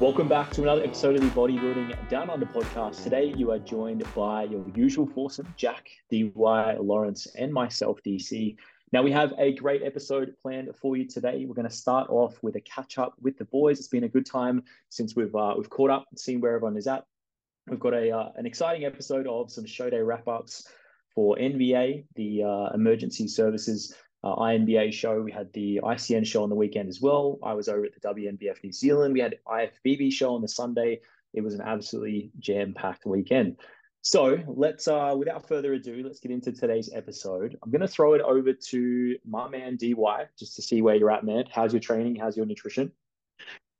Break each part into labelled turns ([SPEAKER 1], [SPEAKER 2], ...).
[SPEAKER 1] Welcome back to another episode of the Bodybuilding Down Under podcast. Today, you are joined by your usual foursome, Jack, DY, Lawrence, and myself, DC. Now, we have a great episode planned for you today. We're going to start off with a catch up with the boys. It's been a good time since we've uh, we've caught up seen where everyone is at. We've got a uh, an exciting episode of some show day wrap ups for NVA, the uh, emergency services uh, INBA show. We had the ICN show on the weekend as well. I was over at the WNBF New Zealand. We had IFBB show on the Sunday. It was an absolutely jam packed weekend. So let's, uh, without further ado, let's get into today's episode. I'm going to throw it over to my man DY just to see where you're at, man. How's your training? How's your nutrition?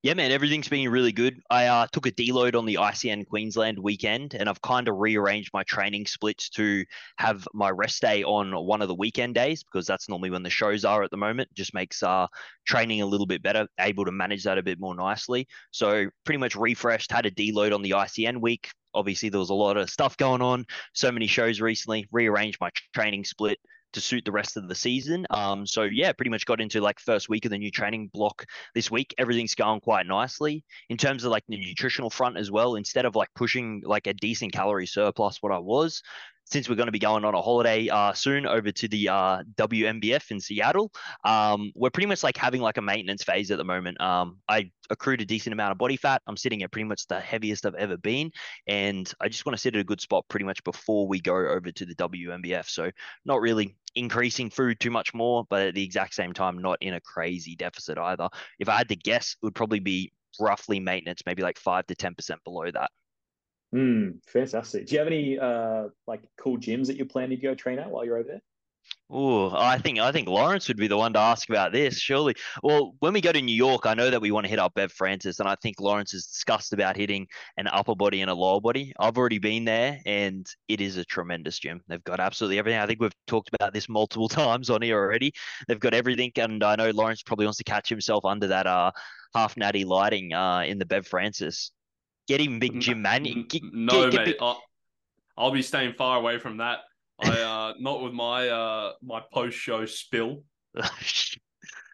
[SPEAKER 2] Yeah, man, everything's been really good. I uh, took a deload on the ICN Queensland weekend, and I've kind of rearranged my training splits to have my rest day on one of the weekend days because that's normally when the shows are at the moment. Just makes uh, training a little bit better, able to manage that a bit more nicely. So pretty much refreshed, had a deload on the ICN week. Obviously, there was a lot of stuff going on, so many shows recently. Rearranged my training split to suit the rest of the season. Um, so yeah, pretty much got into like first week of the new training block this week. Everything's going quite nicely in terms of like the nutritional front as well. Instead of like pushing like a decent calorie surplus, what I was, since we're going to be going on a holiday uh, soon over to the uh, WNBF in Seattle, um, we're pretty much like having like a maintenance phase at the moment. Um, I accrued a decent amount of body fat. I'm sitting at pretty much the heaviest I've ever been, and I just want to sit at a good spot pretty much before we go over to the WNBF. So not really increasing food too much more, but at the exact same time, not in a crazy deficit either. If I had to guess, it would probably be roughly maintenance, maybe like five to ten percent below that.
[SPEAKER 1] Mm, fantastic. Do you have any uh like cool gyms that you're planning to go train at while you're over there?
[SPEAKER 2] Oh, I think I think Lawrence would be the one to ask about this, surely. Well, when we go to New York, I know that we want to hit up Bev Francis, and I think Lawrence has discussed about hitting an upper body and a lower body. I've already been there, and it is a tremendous gym. They've got absolutely everything. I think we've talked about this multiple times on here already. They've got everything, and I know Lawrence probably wants to catch himself under that uh half natty lighting uh in the Bev Francis. Get him big Jim man. Get,
[SPEAKER 3] no, get, get mate. Big... I'll, I'll, be staying far away from that. I uh not with my uh my post show spill.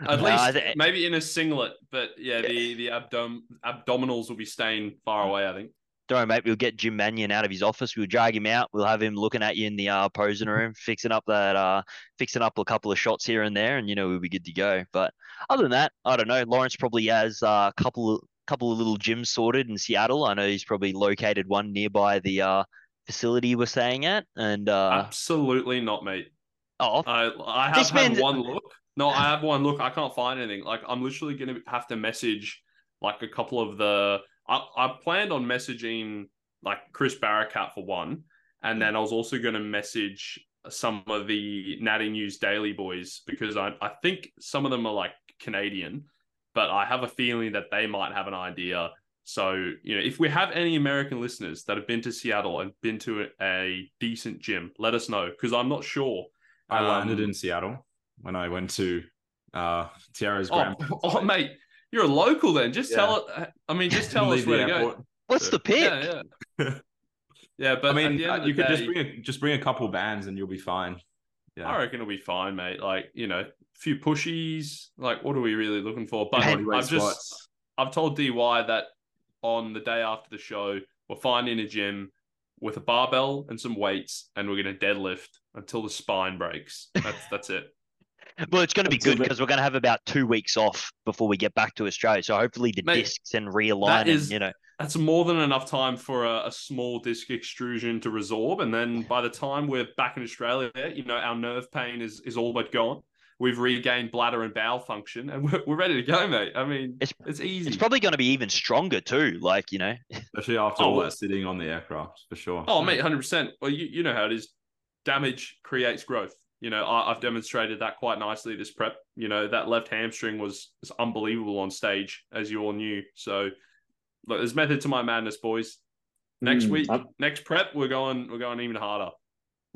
[SPEAKER 3] At least maybe in a singlet, but yeah, yeah. the the abdom abdominals will be staying far mm. away. I think.
[SPEAKER 2] Don't worry, mate. We'll get Jim Manion out of his office. We'll drag him out. We'll have him looking at you in the uh, posing room, fixing up that, uh, fixing up a couple of shots here and there, and you know we'll be good to go. But other than that, I don't know. Lawrence probably has uh, a couple of couple of little gyms sorted in Seattle. I know he's probably located one nearby the uh, facility we're staying at, and uh,
[SPEAKER 3] absolutely not, mate. Oh, I I have had one look. No, I have one look. I can't find anything. Like I'm literally gonna have to message like a couple of the. I I planned on messaging like Chris Barakat for one, and then I was also gonna message some of the Natty News Daily boys because I I think some of them are like Canadian but I have a feeling that they might have an idea. So, you know, if we have any American listeners that have been to Seattle and been to a decent gym, let us know because I'm not sure.
[SPEAKER 4] I um, landed in Seattle when I went to uh Tiara's
[SPEAKER 3] oh, oh, mate, you're a local then. Just yeah. tell it. I mean, just tell us where to go.
[SPEAKER 2] What's the pick?
[SPEAKER 3] Yeah, yeah. yeah, but
[SPEAKER 4] I mean, uh, you could day, just bring a, just bring a couple bands and you'll be fine.
[SPEAKER 3] Yeah. I reckon it'll be fine, mate. Like, you know, few pushies. Like, what are we really looking for? But I've just I've told DY that on the day after the show, we're finding a gym with a barbell and some weights, and we're gonna deadlift until the spine breaks. That's that's it.
[SPEAKER 2] Well, it's going to be good because we're going to have about two weeks off before we get back to Australia. So hopefully the Mate, discs and realign. Is, and, you know,
[SPEAKER 3] that's more than enough time for a, a, small disc extrusion to resorb, and then by the time we're back in Australia, you know, our nerve pain is is all but gone we've regained bladder and bowel function, and we're, we're ready to go, mate. I mean, it's it's easy.
[SPEAKER 2] It's probably going to be even stronger too. Like you know,
[SPEAKER 4] especially after oh, all that sitting on the aircraft for sure.
[SPEAKER 3] Oh, mate, hundred percent. Well, you you know how it is. Damage creates growth. You know, I, have demonstrated that quite nicely this prep. You know, that left hamstring was, was unbelievable on stage, as you all knew. So, look, there's method to my madness, boys. Next mm, week, I'm... next prep, we're going we're going even harder.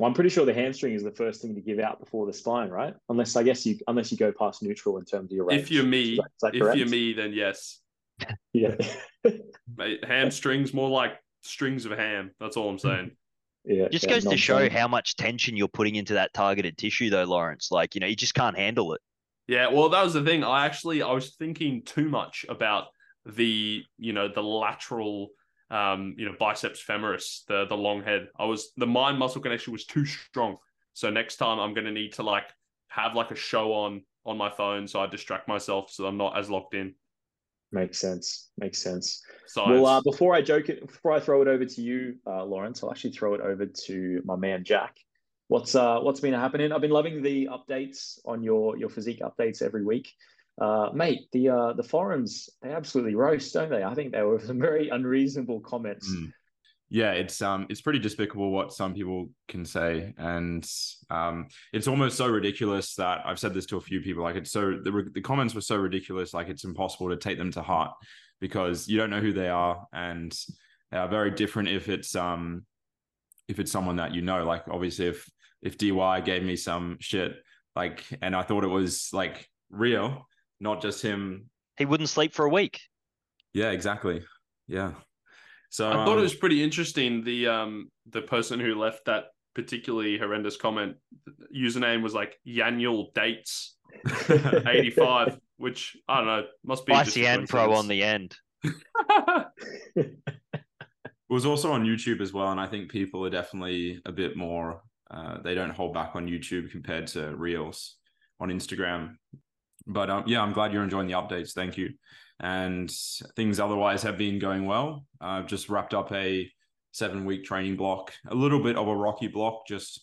[SPEAKER 1] Well, I'm pretty sure the hamstring is the first thing to give out before the spine, right? Unless I guess you unless you go past neutral in terms of your range.
[SPEAKER 3] If you're me, that, if you're me, then yes.
[SPEAKER 1] yeah.
[SPEAKER 3] Mate, hamstrings more like strings of ham. That's all I'm saying.
[SPEAKER 2] Yeah, just yeah, goes to show how much tension you're putting into that targeted tissue, though, Lawrence. Like you know, you just can't handle it.
[SPEAKER 3] Yeah, well, that was the thing. I actually I was thinking too much about the you know the lateral um, you know biceps femoris, the the long head. I was the mind muscle connection was too strong. So next time I'm going to need to like have like a show on on my phone so I distract myself so I'm not as locked in.
[SPEAKER 1] Makes sense. Makes sense. Science. Well, uh, before I joke it, before I throw it over to you, uh, Lawrence, I'll actually throw it over to my man Jack. What's uh what's been happening? I've been loving the updates on your your physique updates every week. Uh, mate, the uh, the forums they absolutely roast, don't they? I think they were some very unreasonable comments.
[SPEAKER 4] Mm yeah, it's um it's pretty despicable what some people can say, and um it's almost so ridiculous that I've said this to a few people. Like it's so the the comments were so ridiculous, like it's impossible to take them to heart because you don't know who they are, and they are very different if it's um if it's someone that you know. Like obviously, if if DY gave me some shit, like, and I thought it was like real, not just him.
[SPEAKER 2] He wouldn't sleep for a week.
[SPEAKER 4] Yeah, exactly. Yeah. So
[SPEAKER 3] I thought um, it was pretty interesting. The um the person who left that particularly horrendous comment username was like Yaniel Dates eighty five, which I don't know must be
[SPEAKER 2] ICN Pro on the end.
[SPEAKER 4] it was also on YouTube as well, and I think people are definitely a bit more. Uh, they don't hold back on YouTube compared to Reels on Instagram. But um, yeah, I'm glad you're enjoying the updates. Thank you and things otherwise have been going well. I've just wrapped up a seven week training block, a little bit of a rocky block, just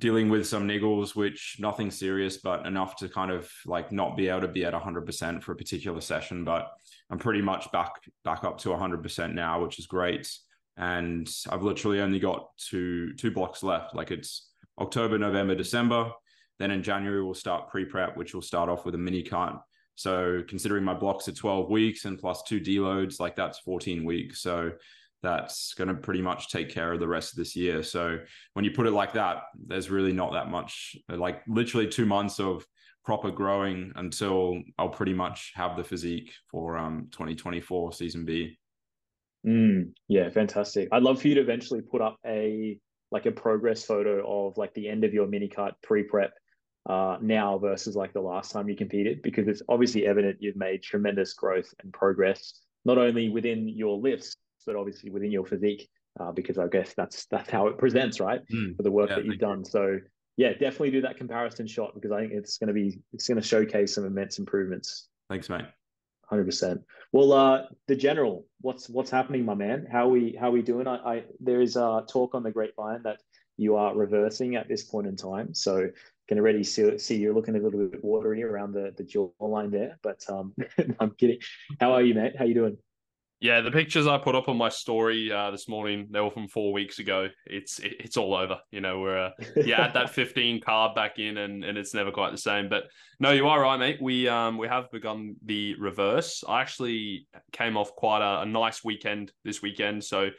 [SPEAKER 4] dealing with some niggles, which nothing serious, but enough to kind of like not be able to be at 100% for a particular session. But I'm pretty much back back up to 100% now, which is great. And I've literally only got two two blocks left. Like it's October, November, December. Then in January we'll start pre prep, which will start off with a mini cut so considering my blocks are 12 weeks and plus two deloads, like that's 14 weeks. So that's going to pretty much take care of the rest of this year. So when you put it like that, there's really not that much, like literally two months of proper growing until I'll pretty much have the physique for um 2024 season
[SPEAKER 1] B. Mm, yeah, fantastic. I'd love for you to eventually put up a like a progress photo of like the end of your mini cut pre prep uh, now versus like the last time you competed because it's obviously evident you've made tremendous growth and progress not only within your lifts but obviously within your physique uh, because I guess that's that's how it presents right mm, for the work yeah, that you've done. You. So yeah, definitely do that comparison shot because I think it's going to be it's going to showcase some immense improvements.
[SPEAKER 4] Thanks, mate.
[SPEAKER 1] Hundred percent. Well, uh, the general, what's what's happening, my man? How we how we doing? I, I there is uh talk on the grapevine that you are reversing at this point in time. So can already see, see you're looking a little bit watery around the the jawline there. But um, I'm kidding. How are you, mate? How you doing?
[SPEAKER 3] Yeah, the pictures I put up on my story uh, this morning, they were from four weeks ago. It's it, it's all over. You know, we're uh, yeah add that 15 carb back in, and and it's never quite the same. But no, you are right, mate. We um we have begun the reverse. I actually came off quite a, a nice weekend this weekend, so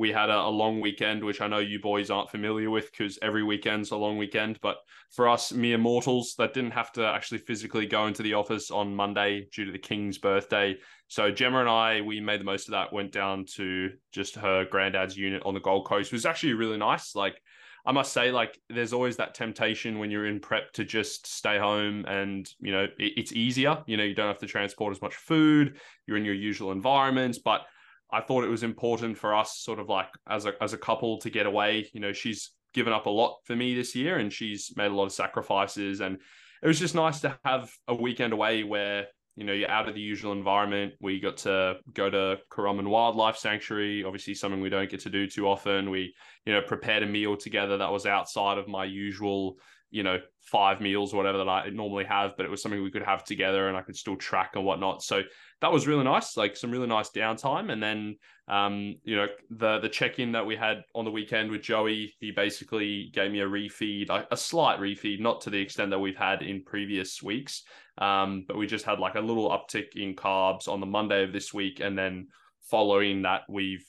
[SPEAKER 3] we had a, a, long weekend, which I know you boys aren't familiar with because every weekend's a long weekend. But for us mere mortals that didn't have to actually physically go into the office on Monday due to the King's birthday. So Gemma and I, we made the most of that, went down to just her granddad's unit on the Gold Coast. It was actually really nice. Like, I must say, like, there's always that temptation when you're in prep to just stay home and, you know, it, it's easier. You know, you don't have to transport as much food, you're in your usual environments. But I thought it was important for us, sort of like as a as a couple, to get away. You know, she's given up a lot for me this year, and she's made a lot of sacrifices, and it was just nice to have a weekend away where you know you're out of the usual environment. We got to go to Currumbin Wildlife Sanctuary, obviously something we don't get to do too often. We you know prepared a meal together that was outside of my usual you know five meals or whatever that I normally have, but it was something we could have together, and I could still track and whatnot. So that was really nice, like some really nice downtime. And then, um, you know, the the check in that we had on the weekend with Joey, he basically gave me a refeed, a, a slight refeed, not to the extent that we've had in previous weeks, um, but we just had like a little uptick in carbs on the Monday of this week, and then following that, we've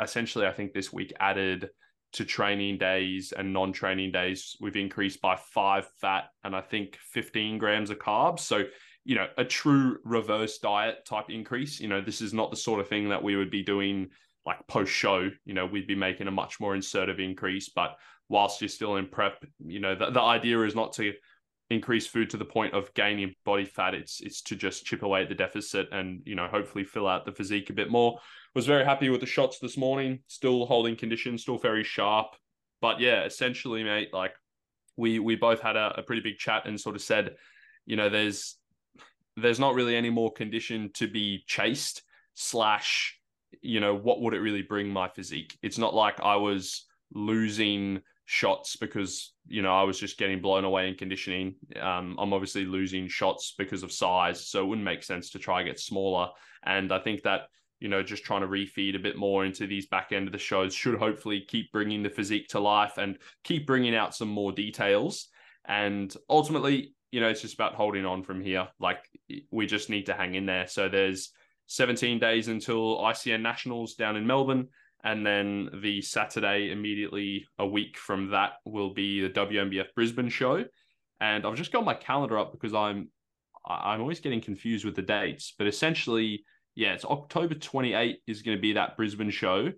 [SPEAKER 3] essentially, I think, this week added to training days and non-training days, we've increased by five fat and I think 15 grams of carbs. So you know, a true reverse diet type increase. You know, this is not the sort of thing that we would be doing like post show. You know, we'd be making a much more insertive increase. But whilst you're still in prep, you know, the, the idea is not to increase food to the point of gaining body fat. It's it's to just chip away at the deficit and you know hopefully fill out the physique a bit more. Was very happy with the shots this morning. Still holding condition, still very sharp. But yeah, essentially, mate, like we we both had a, a pretty big chat and sort of said, you know, there's there's not really any more condition to be chased. Slash, you know, what would it really bring my physique? It's not like I was losing shots because you know I was just getting blown away in conditioning. Um, I'm obviously losing shots because of size, so it wouldn't make sense to try get smaller. And I think that you know just trying to refeed a bit more into these back end of the shows should hopefully keep bringing the physique to life and keep bringing out some more details. And ultimately, you know, it's just about holding on from here. Like we just need to hang in there. So there's 17 days until ICN Nationals down in Melbourne. And then the Saturday immediately a week from that will be the WNBF Brisbane show. And I've just got my calendar up because I'm I'm always getting confused with the dates. But essentially, yeah, it's October 28 is going to be that Brisbane show.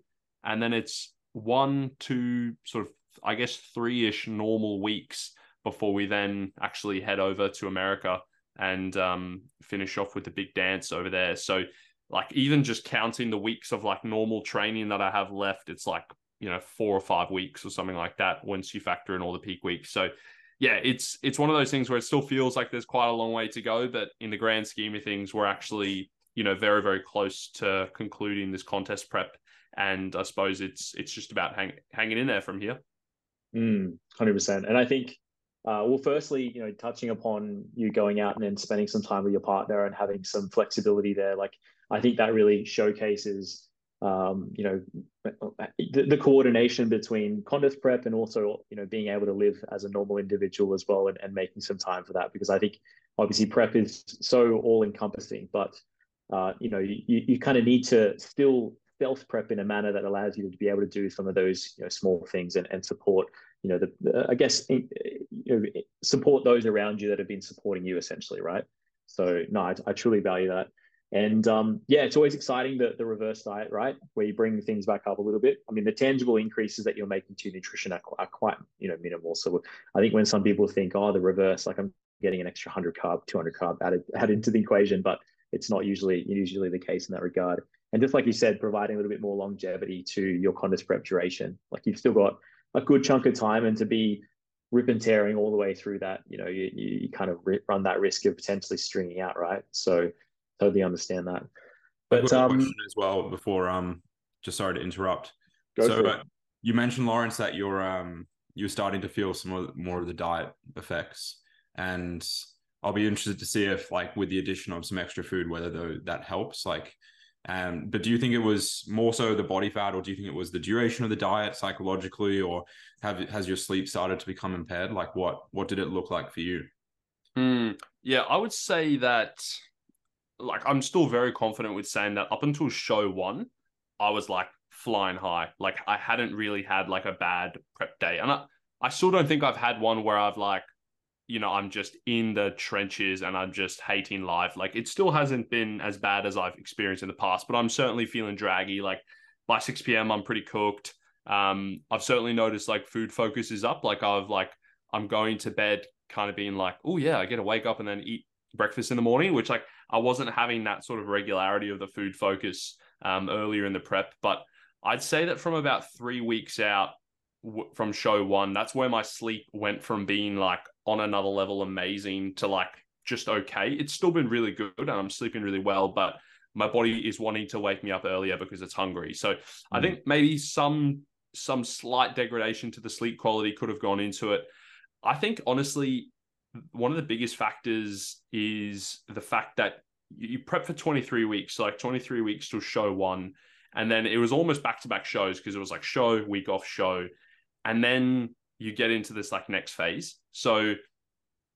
[SPEAKER 3] And then it's one, two, sort of, I guess, three ish normal weeks before we then actually head over to America and um, finish off with the big dance over there. So like even just counting the weeks of like normal training that I have left, it's like, you know, four or five weeks or something like that once you factor in all the peak weeks. So yeah, it's it's one of those things where it still feels like there's quite a long way to go, but in the grand scheme of things, we're actually, you know, very, very close to concluding this contest prep. And I suppose it's it's just about hang, hanging in there from here.
[SPEAKER 1] Mm, 100%. And I think uh, well, firstly, you know, touching upon you going out and then spending some time with your partner and having some flexibility there, like I think that really showcases, um, you know, the, the, coordination between contest prep and also, you know, being able to live as a normal individual as well and, and making some time for that. Because I think obviously prep is so all encompassing, but, uh, you know, you, you kind of need to still self prep in a manner that allows you to be able to do some of those, you know, small things and, and support, you know, the, the I guess, you know, support those around you that have been supporting you essentially, right? So no, I, I truly value that. And um, yeah, it's always exciting the, the reverse diet, right? Where you bring things back up a little bit. I mean, the tangible increases that you're making to nutrition are, are quite, you know, minimal. So I think when some people think, oh, the reverse, like I'm getting an extra 100 carb, 200 carb added, added into the equation, but it's not usually usually the case in that regard. And just like you said, providing a little bit more longevity to your contest prep duration. Like you've still got a good chunk of time, and to be rip and tearing all the way through that, you know, you, you kind of run that risk of potentially stringing out, right? So totally understand that.
[SPEAKER 4] But um, as well before um, just sorry to interrupt. so uh, you mentioned Lawrence that you're um you're starting to feel some more, more of the diet effects, and I'll be interested to see if like with the addition of some extra food whether though that helps. Like, um, but do you think it was more so the body fat, or do you think it was the duration of the diet psychologically, or have has your sleep started to become impaired? Like, what what did it look like for you?
[SPEAKER 3] Mm, yeah, I would say that like I'm still very confident with saying that up until show one, I was like flying high. Like I hadn't really had like a bad prep day. And I, I still don't think I've had one where I've like, you know, I'm just in the trenches and I'm just hating life. Like it still hasn't been as bad as I've experienced in the past, but I'm certainly feeling draggy. Like by 6 p.m. I'm pretty cooked. Um, I've certainly noticed like food focus is up. Like I've like I'm going to bed kind of being like, oh yeah, I get to wake up and then eat breakfast in the morning, which like I wasn't having that sort of regularity of the food focus um, earlier in the prep. But I'd say that from about three weeks out w- from show one, that's where my sleep went from being like on another level amazing to like just okay. It's still been really good and I'm sleeping really well, but my body is wanting to wake me up earlier because it's hungry. So mm. I think maybe some some slight degradation to the sleep quality could have gone into it. I think honestly, one of the biggest factors is the fact that you prep for 23 weeks, like 23 weeks to show one. And then it was almost back to back shows because it was like show, week off, show. And then you get into this like next phase. So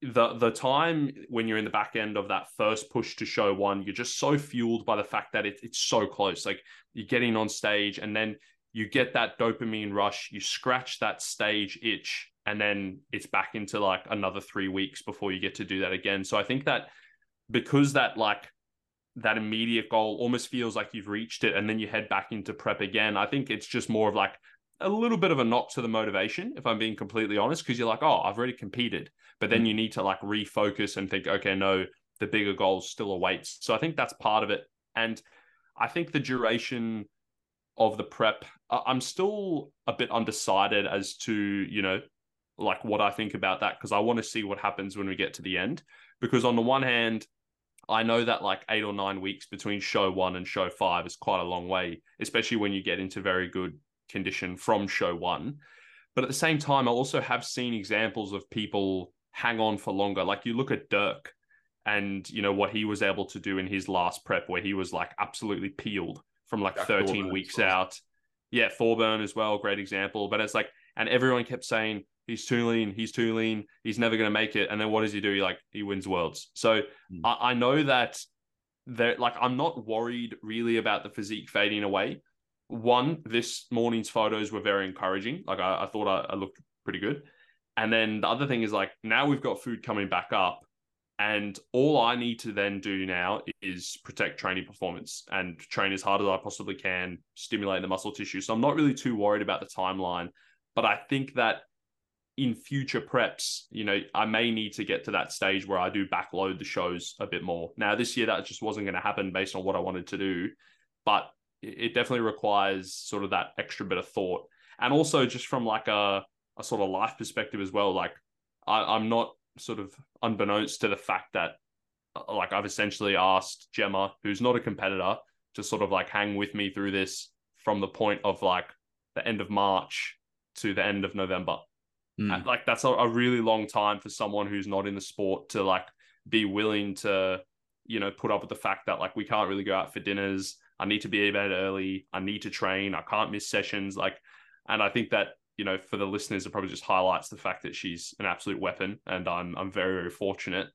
[SPEAKER 3] the the time when you're in the back end of that first push to show one, you're just so fueled by the fact that it, it's so close. Like you're getting on stage and then you get that dopamine rush, you scratch that stage itch, and then it's back into like another three weeks before you get to do that again. So I think that because that like that immediate goal almost feels like you've reached it and then you head back into prep again, I think it's just more of like a little bit of a knock to the motivation, if I'm being completely honest, because you're like, oh, I've already competed. But then mm. you need to like refocus and think, okay, no, the bigger goal still awaits. So I think that's part of it. And I think the duration of the prep, I'm still a bit undecided as to, you know, like what I think about that because I want to see what happens when we get to the end. Because on the one hand, I know that like eight or nine weeks between show one and show five is quite a long way, especially when you get into very good condition from show one. But at the same time, I also have seen examples of people hang on for longer. Like you look at Dirk and you know what he was able to do in his last prep where he was like absolutely peeled from like Jack 13 Thorburn weeks well. out. Yeah, Thorburn as well, great example. But it's like, and everyone kept saying, he's too lean, he's too lean, he's never going to make it. And then what does he do? He like, he wins worlds. So mm. I, I know that there, like, I'm not worried really about the physique fading away. One, this morning's photos were very encouraging. Like, I, I thought I, I looked pretty good. And then the other thing is like, now we've got food coming back up and all I need to then do now is protect training performance and train as hard as I possibly can, stimulate the muscle tissue. So I'm not really too worried about the timeline. But I think that in future preps, you know, I may need to get to that stage where I do backload the shows a bit more. Now, this year, that just wasn't going to happen based on what I wanted to do. But it definitely requires sort of that extra bit of thought. And also, just from like a, a sort of life perspective as well, like I, I'm not sort of unbeknownst to the fact that uh, like I've essentially asked Gemma, who's not a competitor, to sort of like hang with me through this from the point of like the end of March to the end of November. Mm. Like that's a, a, really long time for someone who's not in the sport to like be willing to, you know, put up with the fact that like we can't really go out for dinners. I need to be in bed early. I need to train. I can't miss sessions. Like, and I think that you know, for the listeners, it probably just highlights the fact that she's an absolute weapon, and I'm I'm very very fortunate.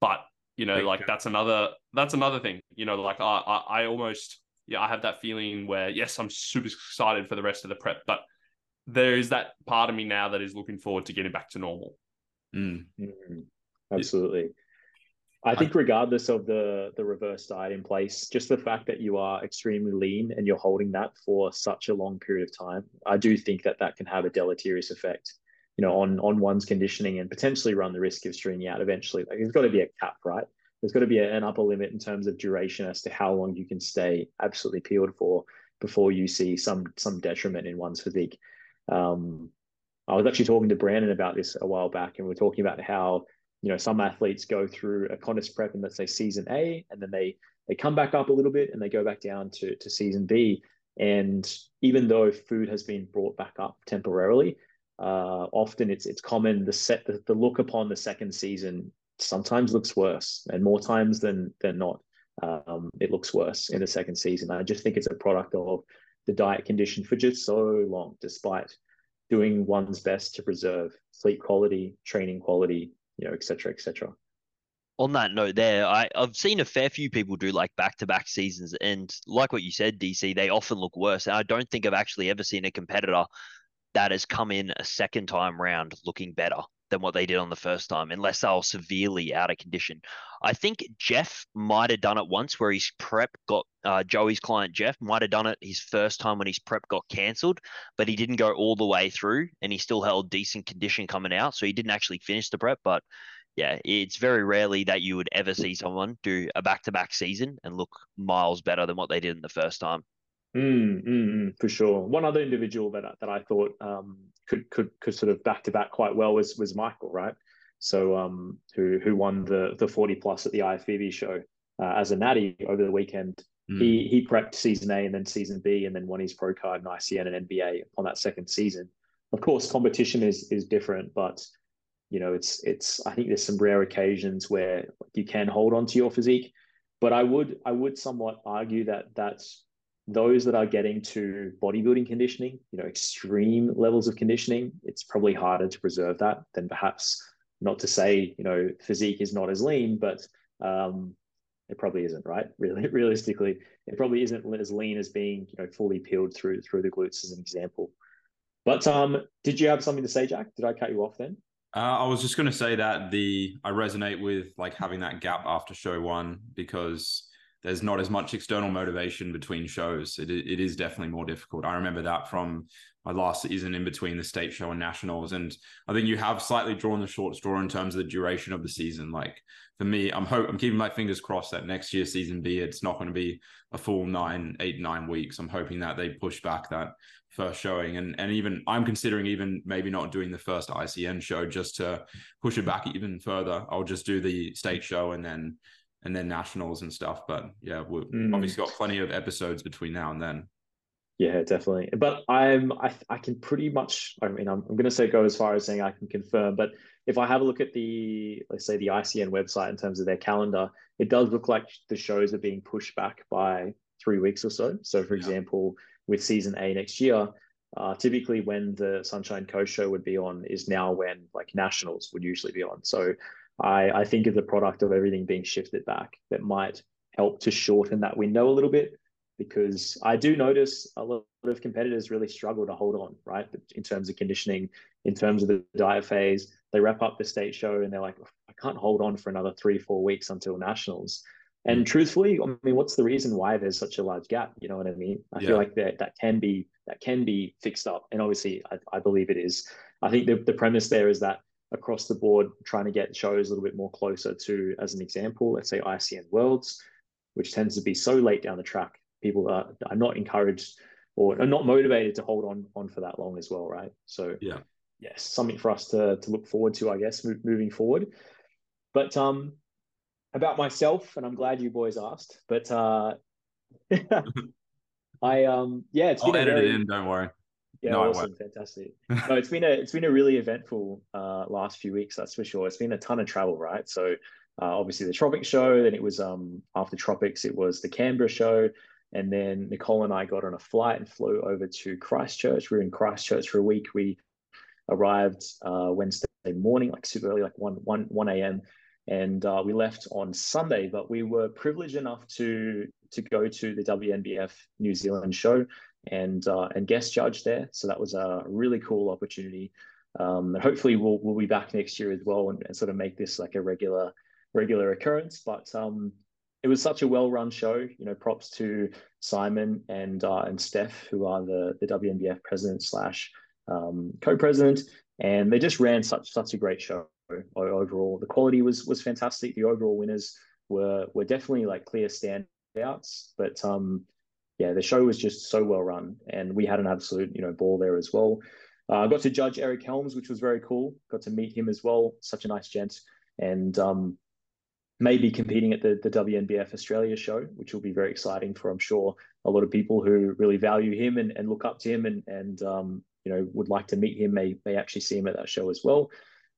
[SPEAKER 3] But you know, Thank like you. that's another that's another thing. You know, like I, I I almost yeah I have that feeling where yes I'm super excited for the rest of the prep, but there is that part of me now that is looking forward to getting back to normal.
[SPEAKER 4] Mm.
[SPEAKER 1] Mm-hmm. Absolutely. I think regardless of the the reverse diet in place, just the fact that you are extremely lean and you're holding that for such a long period of time, I do think that that can have a deleterious effect, you know, on on one's conditioning and potentially run the risk of stringing out eventually. Like there's got to be a cap, right? There's got to be a, an upper limit in terms of duration as to how long you can stay absolutely peeled for before you see some some detriment in one's physique. Um, I was actually talking to Brandon about this a while back, and we are talking about how you know some athletes go through a contest prep in let's say season A and then they they come back up a little bit and they go back down to to season B. And even though food has been brought back up temporarily uh, often it's it's common the set the, the look upon the second season sometimes looks worse and more times than than not um, it looks worse in the second season. I just think it's a product of the diet condition for just so long despite doing one's best to preserve sleep quality training quality you know, et cetera, et cetera.
[SPEAKER 2] On that note, there, I, I've seen a fair few people do like back to back seasons, and like what you said, DC, they often look worse. And I don't think I've actually ever seen a competitor that has come in a second time round looking better than what they did on the first time, unless they were severely out of condition. I think Jeff might have done it once where his prep got uh, Joey's client Jeff might have done it his first time when his prep got cancelled, but he didn't go all the way through and he still held decent condition coming out. So he didn't actually finish the prep. But yeah, it's very rarely that you would ever see someone do a back to back season and look miles better than what they did in the first time.
[SPEAKER 1] Mm, mm, mm, for sure. One other individual that that I thought um, could could could sort of back to back quite well was was Michael, right? So um, who who won the the forty plus at the IFBB show uh, as a natty over the weekend. Mm. He he prepped season A and then season B, and then won his pro card in ICN and NBA on that second season. Of course, competition is is different, but you know it's it's I think there's some rare occasions where you can hold on to your physique. But I would I would somewhat argue that that's those that are getting to bodybuilding conditioning, you know, extreme levels of conditioning, it's probably harder to preserve that than perhaps not to say, you know, physique is not as lean, but um, it probably isn't, right? Really, realistically, it probably isn't as lean as being, you know, fully peeled through through the glutes as an example. But um, did you have something to say, Jack? Did I cut you off then?
[SPEAKER 4] Uh, I was just going to say that the I resonate with like having that gap after show one because there's not as much external motivation between shows. It, it is definitely more difficult. I remember that from my last season in between the state show and nationals. And I think you have slightly drawn the short straw in terms of the duration of the season. Like for me, I'm hope I'm keeping my fingers crossed that next year's season B, it's not going to be a full nine, eight, nine weeks. I'm hoping that they push back that first showing. And and even I'm considering even maybe not doing the first ICN show just to push it back even further. I'll just do the state show and then and then nationals and stuff. But yeah, we've mm. obviously got plenty of episodes between now and then.
[SPEAKER 1] Yeah, definitely. But I'm I, I can pretty much I mean I'm, I'm going to say go as far as saying I can confirm, but if I have a look at the let's say the ICN website in terms of their calendar, it does look like the shows are being pushed back by three weeks or so. So for yeah. example, with season A next year, uh, typically when the Sunshine Coast show would be on is now when like nationals would usually be on. So I, I think of the product of everything being shifted back that might help to shorten that window a little bit because I do notice a lot of competitors really struggle to hold on, right? In terms of conditioning, in terms of the diet phase, they wrap up the state show and they're like, I can't hold on for another three, four weeks until nationals. And mm. truthfully, I mean, what's the reason why there's such a large gap? You know what I mean? I yeah. feel like that that can be that can be fixed up, and obviously, I, I believe it is. I think the, the premise there is that across the board, trying to get shows a little bit more closer to, as an example, let's say ICN Worlds, which tends to be so late down the track people are, are not encouraged or are not motivated to hold on on for that long as well, right? So
[SPEAKER 4] yeah,
[SPEAKER 1] yes, something for us to to look forward to, I guess, moving forward. But um, about myself, and I'm glad you boys asked. But uh, I um, yeah, it's
[SPEAKER 4] I'll edit very, it in. Don't worry.
[SPEAKER 1] Yeah, no, awesome, fantastic. no, it's been a it's been a really eventful uh, last few weeks. That's for sure. It's been a ton of travel, right? So uh, obviously the Tropics show. Then it was um, after Tropics, it was the Canberra show. And then Nicole and I got on a flight and flew over to Christchurch. We were in Christchurch for a week. We arrived uh, Wednesday morning, like super early, like 1, 1, 1 a.m. And uh, we left on Sunday, but we were privileged enough to to go to the WNBF New Zealand show and uh, and guest judge there. So that was a really cool opportunity. Um, and hopefully we'll we'll be back next year as well and, and sort of make this like a regular regular occurrence. But um, it was such a well-run show. You know, props to Simon and uh, and Steph, who are the the WNBF president slash um, co-president, and they just ran such such a great show overall. The quality was was fantastic. The overall winners were were definitely like clear standouts, but um, yeah, the show was just so well run, and we had an absolute you know ball there as well. Uh, I got to judge Eric Helms, which was very cool. Got to meet him as well. Such a nice gent, and um, maybe competing at the, the WNBF Australia show, which will be very exciting for, I'm sure, a lot of people who really value him and, and look up to him and, and um, you know, would like to meet him, may, may actually see him at that show as well.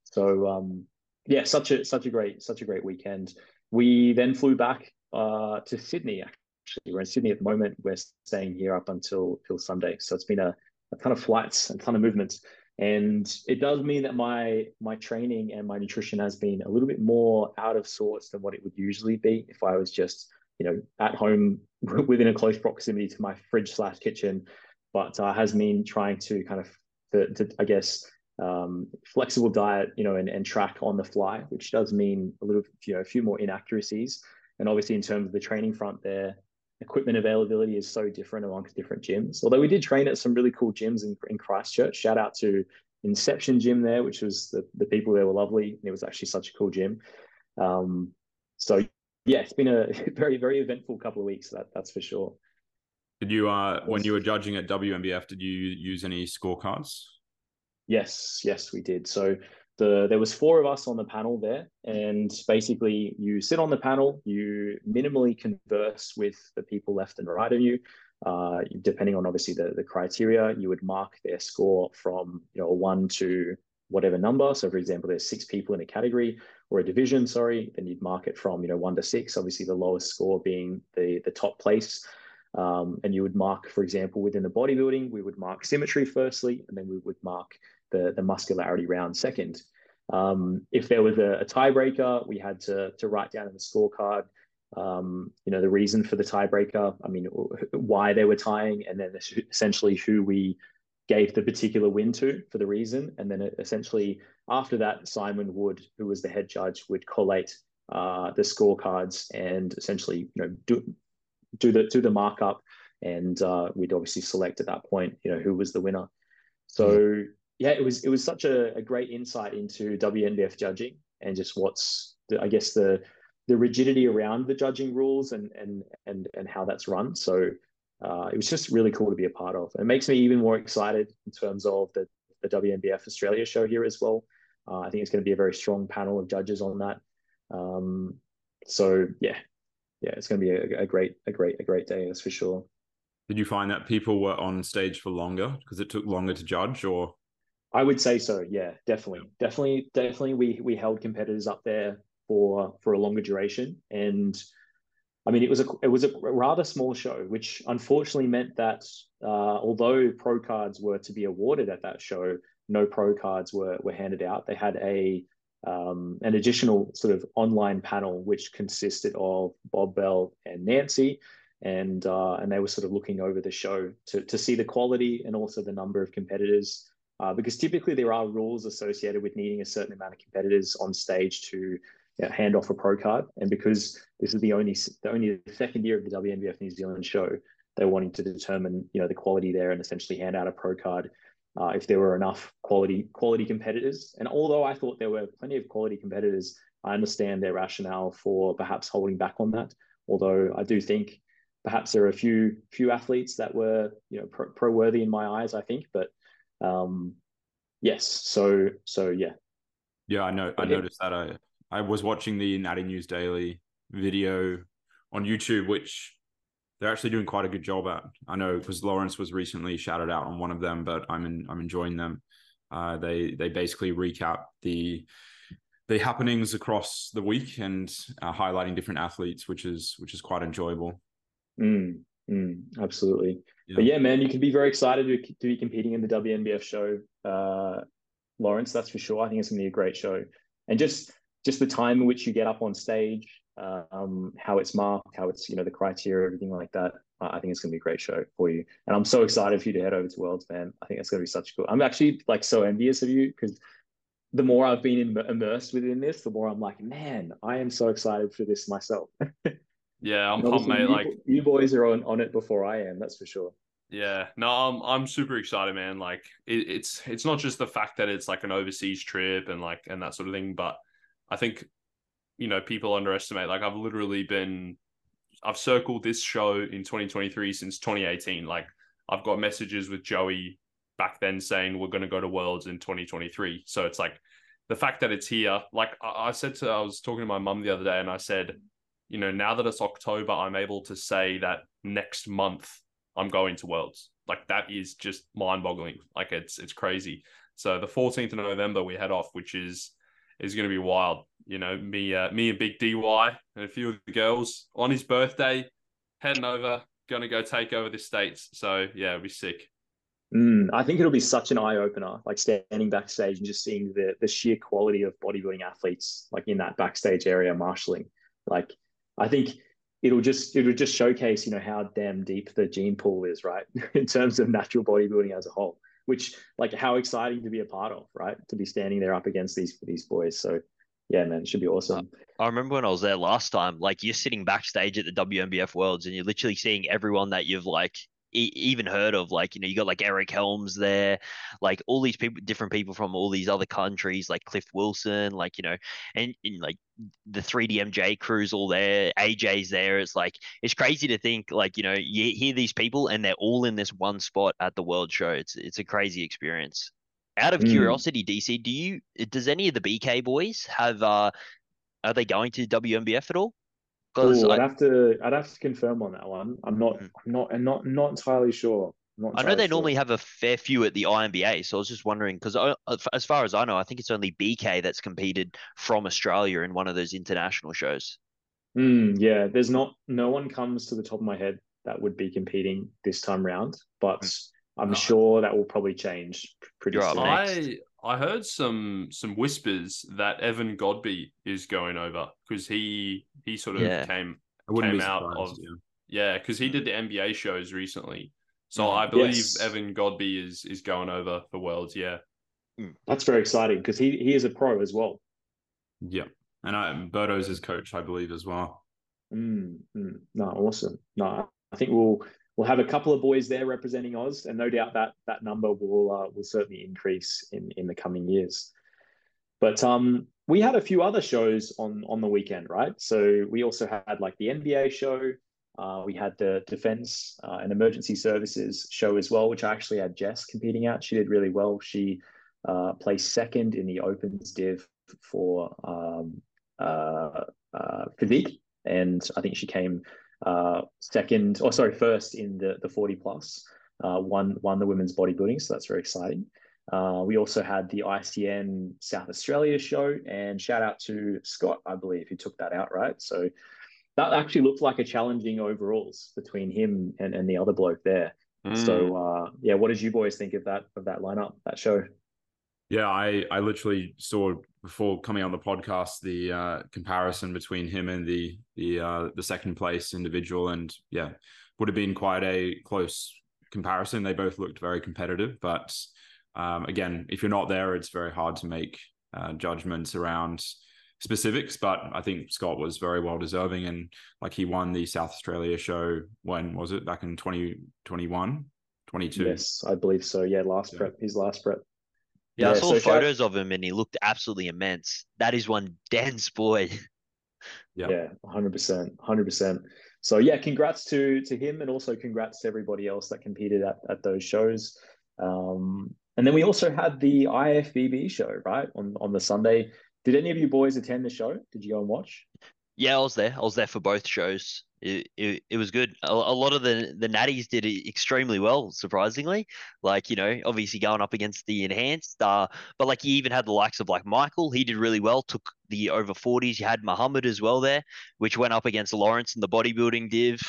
[SPEAKER 1] So, um, yeah, such a, such a great, such a great weekend. We then flew back uh, to Sydney, actually. We're in Sydney at the moment. We're staying here up until, until Sunday. So it's been a, a ton of flights and ton of movements and it does mean that my my training and my nutrition has been a little bit more out of sorts than what it would usually be if I was just you know at home within a close proximity to my fridge slash kitchen, but uh, has been trying to kind of to, to I guess um, flexible diet you know and, and track on the fly, which does mean a little you know a few more inaccuracies. And obviously in terms of the training front there, equipment availability is so different amongst different gyms. Although we did train at some really cool gyms in, in Christchurch. Shout out to Inception Gym there, which was the, the people there were lovely. And it was actually such a cool gym. Um, so yeah, it's been a very, very eventful couple of weeks. That that's for sure.
[SPEAKER 4] Did you, uh, when you were judging at WNBF, did you use any scorecards?
[SPEAKER 1] Yes, yes, we did. So the there was four of us on the panel there, and basically you sit on the panel, you minimally converse with the people left and right of you. Uh, depending on obviously the, the criteria, you would mark their score from you know one to whatever number. So for example, there's six people in a category or a division, sorry, then you'd mark it from you know one to six. Obviously, the lowest score being the the top place. Um, and you would mark, for example, within the bodybuilding, we would mark symmetry firstly, and then we would mark the, the muscularity round second. Um, if there was a, a, tiebreaker, we had to, to write down in the scorecard, um, you know, the reason for the tiebreaker, I mean, why they were tying, and then essentially who we gave the particular win to for the reason. And then essentially after that, Simon Wood, who was the head judge, would collate uh, the scorecards and essentially, you know, do, do the do the markup, and uh, we'd obviously select at that point, you know, who was the winner. So. Yeah, it was it was such a, a great insight into WNBF judging and just what's the, I guess the the rigidity around the judging rules and and and and how that's run. So uh, it was just really cool to be a part of. It makes me even more excited in terms of the, the WNBF Australia show here as well. Uh, I think it's going to be a very strong panel of judges on that. Um, so yeah, yeah, it's going to be a, a, great, a great, a great day. That's for sure.
[SPEAKER 4] Did you find that people were on stage for longer because it took longer to judge, or?
[SPEAKER 1] I would say so. Yeah, definitely, definitely, definitely. We we held competitors up there for for a longer duration, and I mean, it was a it was a rather small show, which unfortunately meant that uh, although pro cards were to be awarded at that show, no pro cards were were handed out. They had a um, an additional sort of online panel which consisted of Bob Bell and Nancy, and uh, and they were sort of looking over the show to to see the quality and also the number of competitors. Uh, because typically there are rules associated with needing a certain amount of competitors on stage to you know, hand off a pro card. And because this is the only the only second year of the WNBF New Zealand show, they're wanting to determine you know the quality there and essentially hand out a pro card uh, if there were enough quality quality competitors. And although I thought there were plenty of quality competitors, I understand their rationale for perhaps holding back on that. Although I do think perhaps there are a few few athletes that were you know pro, worthy in my eyes. I think, but um, yes. So so yeah.
[SPEAKER 4] Yeah, I know. I noticed that. I I was watching the Natty News Daily video on YouTube, which they're actually doing quite a good job at. I know because Lawrence was recently shouted out on one of them, but I'm in, I'm enjoying them. Uh, they they basically recap the the happenings across the week and uh, highlighting different athletes, which is which is quite enjoyable.
[SPEAKER 1] Mm, mm, absolutely. Yeah. But yeah, man, you can be very excited to, to be competing in the WNBF show, uh, Lawrence. That's for sure. I think it's gonna be a great show, and just just the time in which you get up on stage, um, how it's marked, how it's you know the criteria, everything like that. I think it's going to be a great show for you, and I'm so excited for you to head over to Worlds, man. I think it's going to be such cool. I'm actually like so envious of you because the more I've been immersed within this, the more I'm like, man, I am so excited for this myself.
[SPEAKER 3] yeah, I'm pumped, mate.
[SPEAKER 1] You,
[SPEAKER 3] like
[SPEAKER 1] you boys are on on it before I am. That's for sure.
[SPEAKER 3] Yeah, no, I'm I'm super excited, man. Like it, it's it's not just the fact that it's like an overseas trip and like and that sort of thing, but I think, you know, people underestimate. Like I've literally been, I've circled this show in 2023 since 2018. Like I've got messages with Joey back then saying we're going to go to Worlds in 2023. So it's like the fact that it's here. Like I, I said to, I was talking to my mum the other day, and I said, you know, now that it's October, I'm able to say that next month I'm going to Worlds. Like that is just mind-boggling. Like it's it's crazy. So the 14th of November we head off, which is is going to be wild. You know, me, uh, me and Big DY and a few of the girls on his birthday, heading over, going to go take over the states. So yeah, it'll be sick.
[SPEAKER 1] Mm, I think it'll be such an eye opener, like standing backstage and just seeing the the sheer quality of bodybuilding athletes, like in that backstage area marshalling. Like, I think it'll just it'll just showcase, you know, how damn deep the gene pool is, right, in terms of natural bodybuilding as a whole which like how exciting to be a part of, right? To be standing there up against these these boys. So yeah, man, it should be awesome.
[SPEAKER 2] I remember when I was there last time, like you're sitting backstage at the WNBF Worlds and you're literally seeing everyone that you've like e- even heard of. Like, you know, you got like Eric Helms there, like all these people, different people from all these other countries, like Cliff Wilson, like, you know, and, and like the 3DMJ crew's all there, AJ's there. It's like, it's crazy to think, like, you know, you hear these people and they're all in this one spot at the World Show. It's, it's a crazy experience. Out of mm. curiosity, DC, do you, does any of the BK boys have, uh, are they going to WNBF at all?
[SPEAKER 1] Because I'd have to, I'd have to confirm on that one. I'm not, mm. I'm not, I'm not, not entirely sure.
[SPEAKER 2] Entirely I know they sure. normally have a fair few at the IMBA, so I was just wondering because uh, as far as I know, I think it's only BK that's competed from Australia in one of those international shows.
[SPEAKER 1] Mm, yeah, there's not, no one comes to the top of my head that would be competing this time round, but mm. I'm oh. sure that will probably change pretty You're soon.
[SPEAKER 3] I I heard some some whispers that Evan Godby is going over because he he sort of yeah. came came out of yeah because yeah, he did the NBA shows recently. So mm. I believe yes. Evan Godby is is going over for Worlds. Yeah,
[SPEAKER 1] mm. that's very exciting because he he is a pro as well.
[SPEAKER 4] Yeah, and I, Berto's his coach, I believe, as well.
[SPEAKER 1] Mm, mm. No, awesome. No, I think we'll we'll have a couple of boys there representing Oz, and no doubt that that number will uh, will certainly increase in in the coming years. But um, we had a few other shows on on the weekend, right? So we also had like the NBA show. Uh, we had the defense uh, and emergency services show as well, which I actually had Jess competing at. She did really well. She uh, placed second in the opens div for um, uh, uh, physique, and I think she came uh, second, or sorry, first in the the forty plus. Uh, won won the women's bodybuilding, so that's very exciting. Uh, we also had the ICN South Australia show, and shout out to Scott, I believe, who took that out, right? So that actually looked like a challenging overalls between him and, and the other bloke there. Mm. So uh, yeah, what did you boys think of that of that lineup, that show?
[SPEAKER 4] Yeah, I I literally saw before coming on the podcast the uh, comparison between him and the the uh, the second place individual, and yeah, would have been quite a close comparison. They both looked very competitive, but um, again, if you're not there, it's very hard to make uh, judgments around specifics. But I think Scott was very well deserving, and like he won the South Australia show when was it back in 2021, 22?
[SPEAKER 1] Yes, I believe so. Yeah, last yeah. prep, his last prep.
[SPEAKER 2] Yeah, yeah I saw so photos shout- of him and he looked absolutely immense. That is one dense boy.
[SPEAKER 1] Yeah, yeah, hundred percent, hundred percent. So yeah, congrats to to him and also congrats to everybody else that competed at, at those shows. Um, and then we also had the IFBB show, right, on, on the Sunday. Did any of you boys attend the show? Did you go and watch?
[SPEAKER 2] Yeah, I was there. I was there for both shows. It, it, was good. A, a, lot of the, the natties did extremely well, surprisingly. Like, you know, obviously going up against the enhanced, uh, but like you even had the likes of like Michael, he did really well, took the over 40s. You had Muhammad as well there, which went up against Lawrence in the bodybuilding div.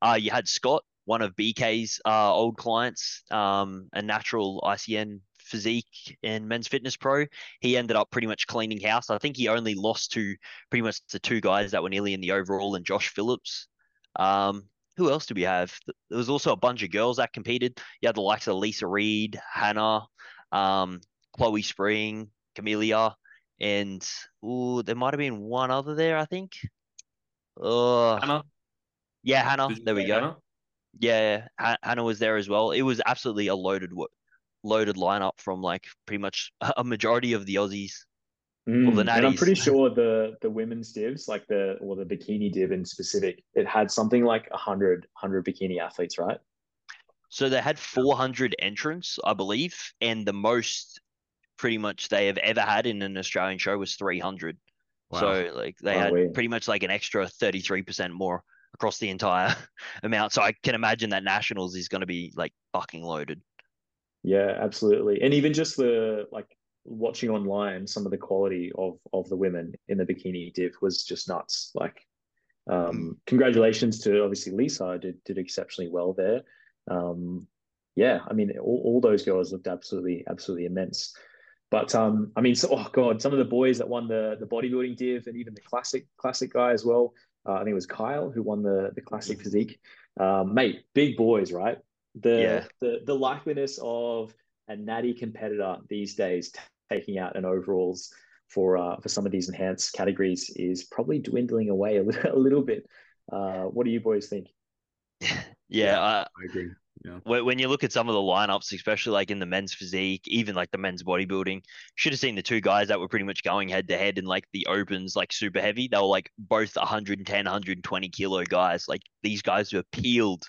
[SPEAKER 2] Uh, you had Scott, one of BK's uh, old clients, um, a natural ICN physique and men's fitness pro. He ended up pretty much cleaning house. I think he only lost to pretty much the two guys that were nearly in the overall and Josh Phillips. Um, who else do we have? There was also a bunch of girls that competed. You had the likes of Lisa Reed, Hannah, um, Chloe Spring, Camellia, and ooh, there might have been one other there, I think. Uh,
[SPEAKER 3] Hannah.
[SPEAKER 2] Yeah, Hannah. There we go. Hannah? Yeah, Hannah was there as well. It was absolutely a loaded loaded lineup from like pretty much a majority of the Aussies.
[SPEAKER 1] Mm, the and I'm pretty sure the the women's divs, like the or the bikini div in specific, it had something like 100, 100 bikini athletes, right?
[SPEAKER 2] So they had 400 entrants, I believe, and the most pretty much they have ever had in an Australian show was 300. Wow. So like they oh, had weird. pretty much like an extra 33% more across the entire amount. So I can imagine that nationals is going to be like fucking loaded.
[SPEAKER 1] Yeah, absolutely. And even just the like watching online some of the quality of of the women in the bikini div was just nuts. Like um mm. congratulations to obviously Lisa did did exceptionally well there. Um yeah, I mean all, all those girls looked absolutely absolutely immense. But um, I mean, so, oh god, some of the boys that won the the bodybuilding div and even the classic classic guy as well. Uh, I think it was Kyle who won the the classic physique. Um, mate, big boys, right? The yeah. the the likeliness of a natty competitor these days t- taking out an overalls for uh, for some of these enhanced categories is probably dwindling away a, little, a little bit. Uh, what do you boys think?
[SPEAKER 2] yeah, yeah I, I agree. Yeah. When you look at some of the lineups, especially like in the men's physique, even like the men's bodybuilding, should have seen the two guys that were pretty much going head to head in like the opens, like super heavy. They were like both 110, 120 kilo guys. Like these guys were peeled.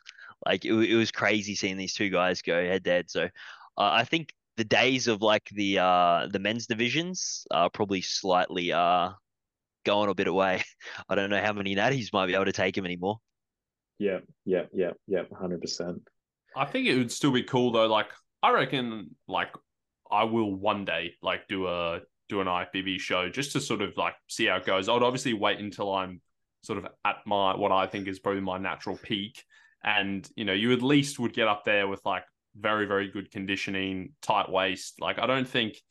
[SPEAKER 2] Like it, it was crazy seeing these two guys go head to head. So uh, I think the days of like the uh the men's divisions are probably slightly uh going a bit away. I don't know how many natties might be able to take him anymore.
[SPEAKER 1] Yeah, yeah, yeah, yeah, hundred percent.
[SPEAKER 3] I think it would still be cool though. Like I reckon, like I will one day like do a do an IFBB show just to sort of like see how it goes. I'd obviously wait until I'm sort of at my what I think is probably my natural peak, and you know you at least would get up there with like very very good conditioning, tight waist. Like I don't think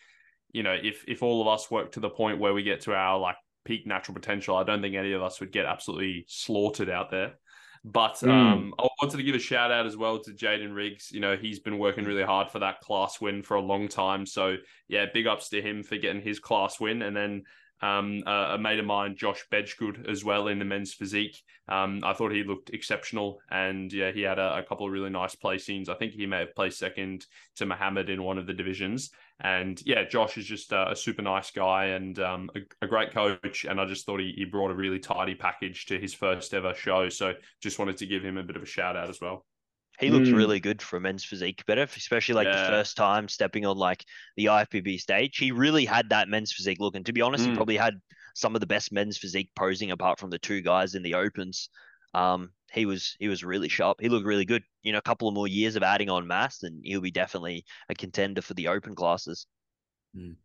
[SPEAKER 3] you know if if all of us work to the point where we get to our like peak natural potential, I don't think any of us would get absolutely slaughtered out there. But mm. um, I wanted to give a shout out as well to Jaden Riggs. You know, he's been working really hard for that class win for a long time. So, yeah, big ups to him for getting his class win. And then um, a, a mate of mine, Josh Bedgood, as well in the men's physique. Um, I thought he looked exceptional, and yeah, he had a, a, couple of really nice placings. I think he may have placed second to Muhammad in one of the divisions. And yeah, Josh is just a, a super nice guy and um, a, a, great coach. And I just thought he, he brought a really tidy package to his first ever show. So just wanted to give him a bit of a shout out as well.
[SPEAKER 2] He looks mm. really good for a men's physique better, especially like yeah. the first time stepping on like the IFBB stage. He really had that men's physique look. And to be honest, mm. he probably had some of the best men's physique posing apart from the two guys in the opens. Um, he was he was really sharp. He looked really good. You know, a couple of more years of adding on mass, and he'll be definitely a contender for the open classes.
[SPEAKER 4] Mm.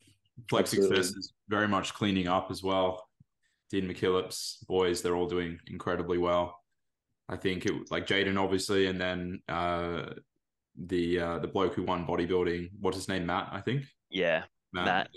[SPEAKER 4] Flex Success is very much cleaning up as well. Dean McKillop's boys, they're all doing incredibly well. I think it like Jaden obviously, and then uh, the uh, the bloke who won bodybuilding. What's his name? Matt, I think.
[SPEAKER 2] Yeah, Matt. Matt.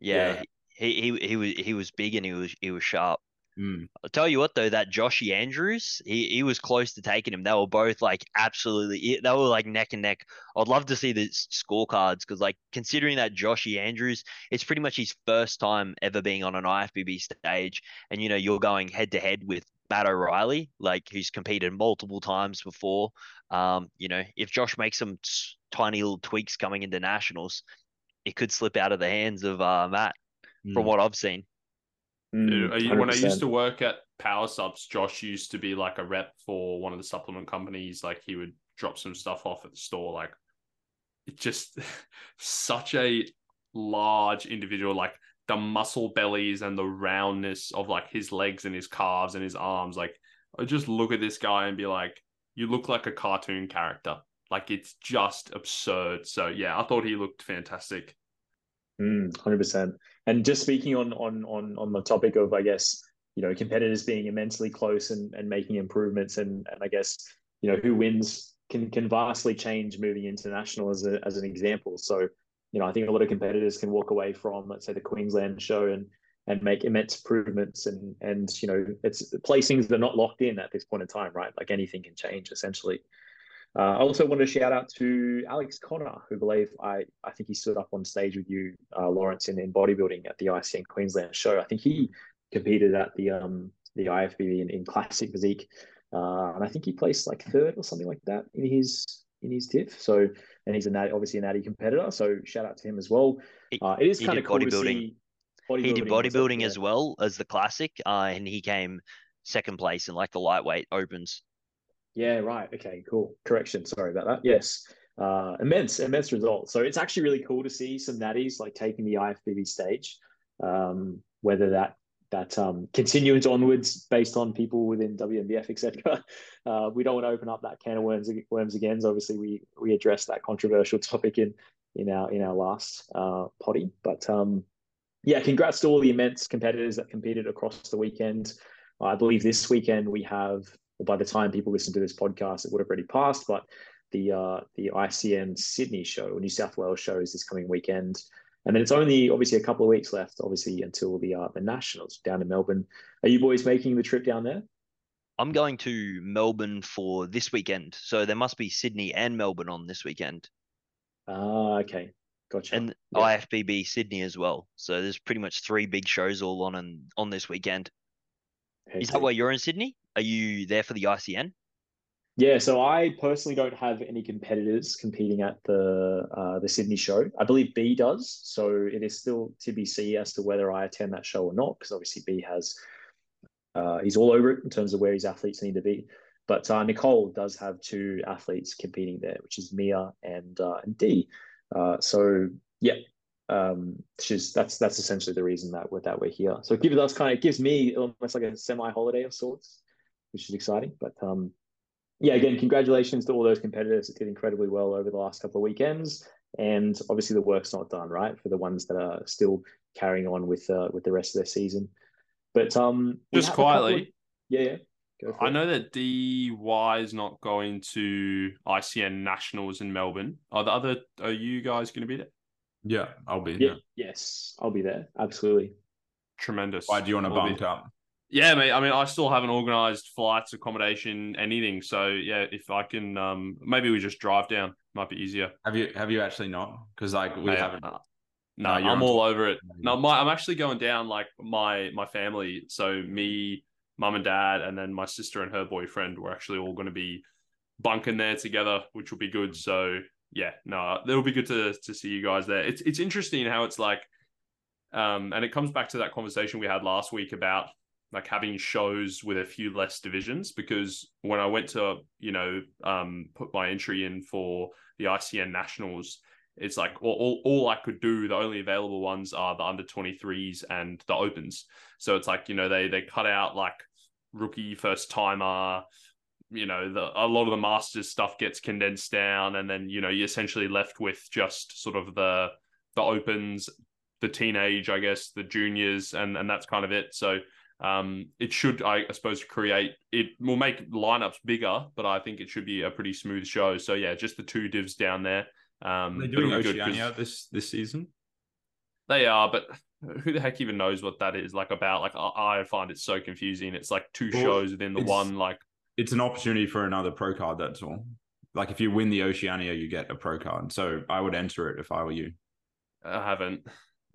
[SPEAKER 2] Yeah, yeah, he he he was he was big and he was he was sharp.
[SPEAKER 4] Mm.
[SPEAKER 2] I'll tell you what though, that Joshy Andrews, he, he was close to taking him. They were both like absolutely, they were like neck and neck. I'd love to see the scorecards because like considering that Joshy Andrews, it's pretty much his first time ever being on an IFBB stage, and you know you're going head to head with Matt O'Reilly, like who's competed multiple times before. Um, you know, if Josh makes some t- tiny little tweaks coming into nationals, it could slip out of the hands of uh, Matt, mm. from what I've seen.
[SPEAKER 3] Mm, when I used to work at Power Subs, Josh used to be like a rep for one of the supplement companies. Like he would drop some stuff off at the store. Like it just such a large individual. Like the muscle bellies and the roundness of like his legs and his calves and his arms. Like I just look at this guy and be like, you look like a cartoon character. Like it's just absurd. So yeah, I thought he looked fantastic.
[SPEAKER 1] Mm, hundred percent. And just speaking on on on on the topic of, I guess, you know, competitors being immensely close and, and making improvements, and and I guess, you know, who wins can can vastly change moving international as a as an example. So you know, I think a lot of competitors can walk away from, let's say, the Queensland show and and make immense improvements and and you know it's placings that are not locked in at this point in time right? Like anything can change essentially. Uh, i also want to shout out to alex connor who believe i i think he stood up on stage with you uh, lawrence in, in bodybuilding at the icn queensland show. I think he competed at the um the ifbb in, in classic physique uh, and i think he placed like third or something like that in his in his div. So, and he's a natty, obviously a natty competitor. So shout out to him as well. Uh, it is kind of cool to see.
[SPEAKER 2] Bodybuilding he did bodybuilding as well as the classic, uh, and he came second place in like the lightweight opens.
[SPEAKER 1] Yeah, right. Okay, cool. Correction. Sorry about that. Yes. Uh, immense, immense results. So it's actually really cool to see some natties like taking the IFBB stage. Um, whether that that um, continuance onwards based on people within WNBF, etc. Uh, we don't want to open up that can of worms, worms again. So obviously, we we addressed that controversial topic in in our in our last uh, potty. But um, yeah, congrats to all the immense competitors that competed across the weekend. I believe this weekend we have. By the time people listen to this podcast, it would have already passed. But the uh, the ICN Sydney show, New South Wales show, is this coming weekend. And then it's only obviously a couple of weeks left, obviously, until the uh, the Nationals down in Melbourne. Are you boys making the trip down there?
[SPEAKER 2] I'm going to Melbourne for this weekend, so there must be Sydney and Melbourne on this weekend.
[SPEAKER 1] Ah, okay, gotcha.
[SPEAKER 2] And yeah. IFBB Sydney as well. So there's pretty much three big shows all on and on this weekend. Is that why you're in Sydney? Are you there for the ICN?
[SPEAKER 1] Yeah, so I personally don't have any competitors competing at the uh, the Sydney show. I believe B does, so it is still TBC as to whether I attend that show or not. Because obviously B has uh, he's all over it in terms of where his athletes need to be. But uh, Nicole does have two athletes competing there, which is Mia and uh, and D. Uh, so yeah, um, she's that's that's essentially the reason that we're that we're here. So it gives us kind of it gives me almost like a semi holiday of sorts, which is exciting. But um, yeah, again, congratulations to all those competitors that did incredibly well over the last couple of weekends. And obviously, the work's not done, right, for the ones that are still carrying on with uh, with the rest of their season. But um,
[SPEAKER 3] just quietly, of,
[SPEAKER 1] yeah,
[SPEAKER 3] yeah. I know that DY is not going to ICN Nationals in Melbourne. Are the other? Are you guys going to be there?
[SPEAKER 4] Yeah, I'll be.
[SPEAKER 1] Yeah, yes, I'll be there. Absolutely.
[SPEAKER 3] Tremendous.
[SPEAKER 4] Why do you want to bunk up?
[SPEAKER 3] Yeah, mate. I mean, I still haven't organised flights, accommodation, anything. So yeah, if I can, um, maybe we just drive down. Might be easier.
[SPEAKER 4] Have you Have you actually not? Because like we haven't. Uh,
[SPEAKER 3] No, no I'm all over it. No, my, I'm actually going down like my my family. So me, mum and dad, and then my sister and her boyfriend. We're actually all going to be bunking there together, which will be good. So yeah, no, it'll be good to to see you guys there. It's it's interesting how it's like, um, and it comes back to that conversation we had last week about like having shows with a few less divisions because when I went to you know um put my entry in for the ICN Nationals, it's like all, all, all I could do. The only available ones are the under 23s and the opens. So it's like you know they they cut out like rookie first timer. You know the a lot of the masters stuff gets condensed down, and then you know you're essentially left with just sort of the the opens, the teenage, I guess, the juniors, and and that's kind of it. So um, it should, I, I, suppose, create it will make lineups bigger, but I think it should be a pretty smooth show. So yeah, just the two divs down there. Um,
[SPEAKER 4] They're doing Oceania this this season.
[SPEAKER 3] They are, but who the heck even knows what that is like about? Like I, I find it so confusing. It's like two well, shows within the one. Like
[SPEAKER 4] it's an opportunity for another pro card. That's all. Like if you win the Oceania, you get a pro card. So I would enter it if I were you.
[SPEAKER 3] I haven't.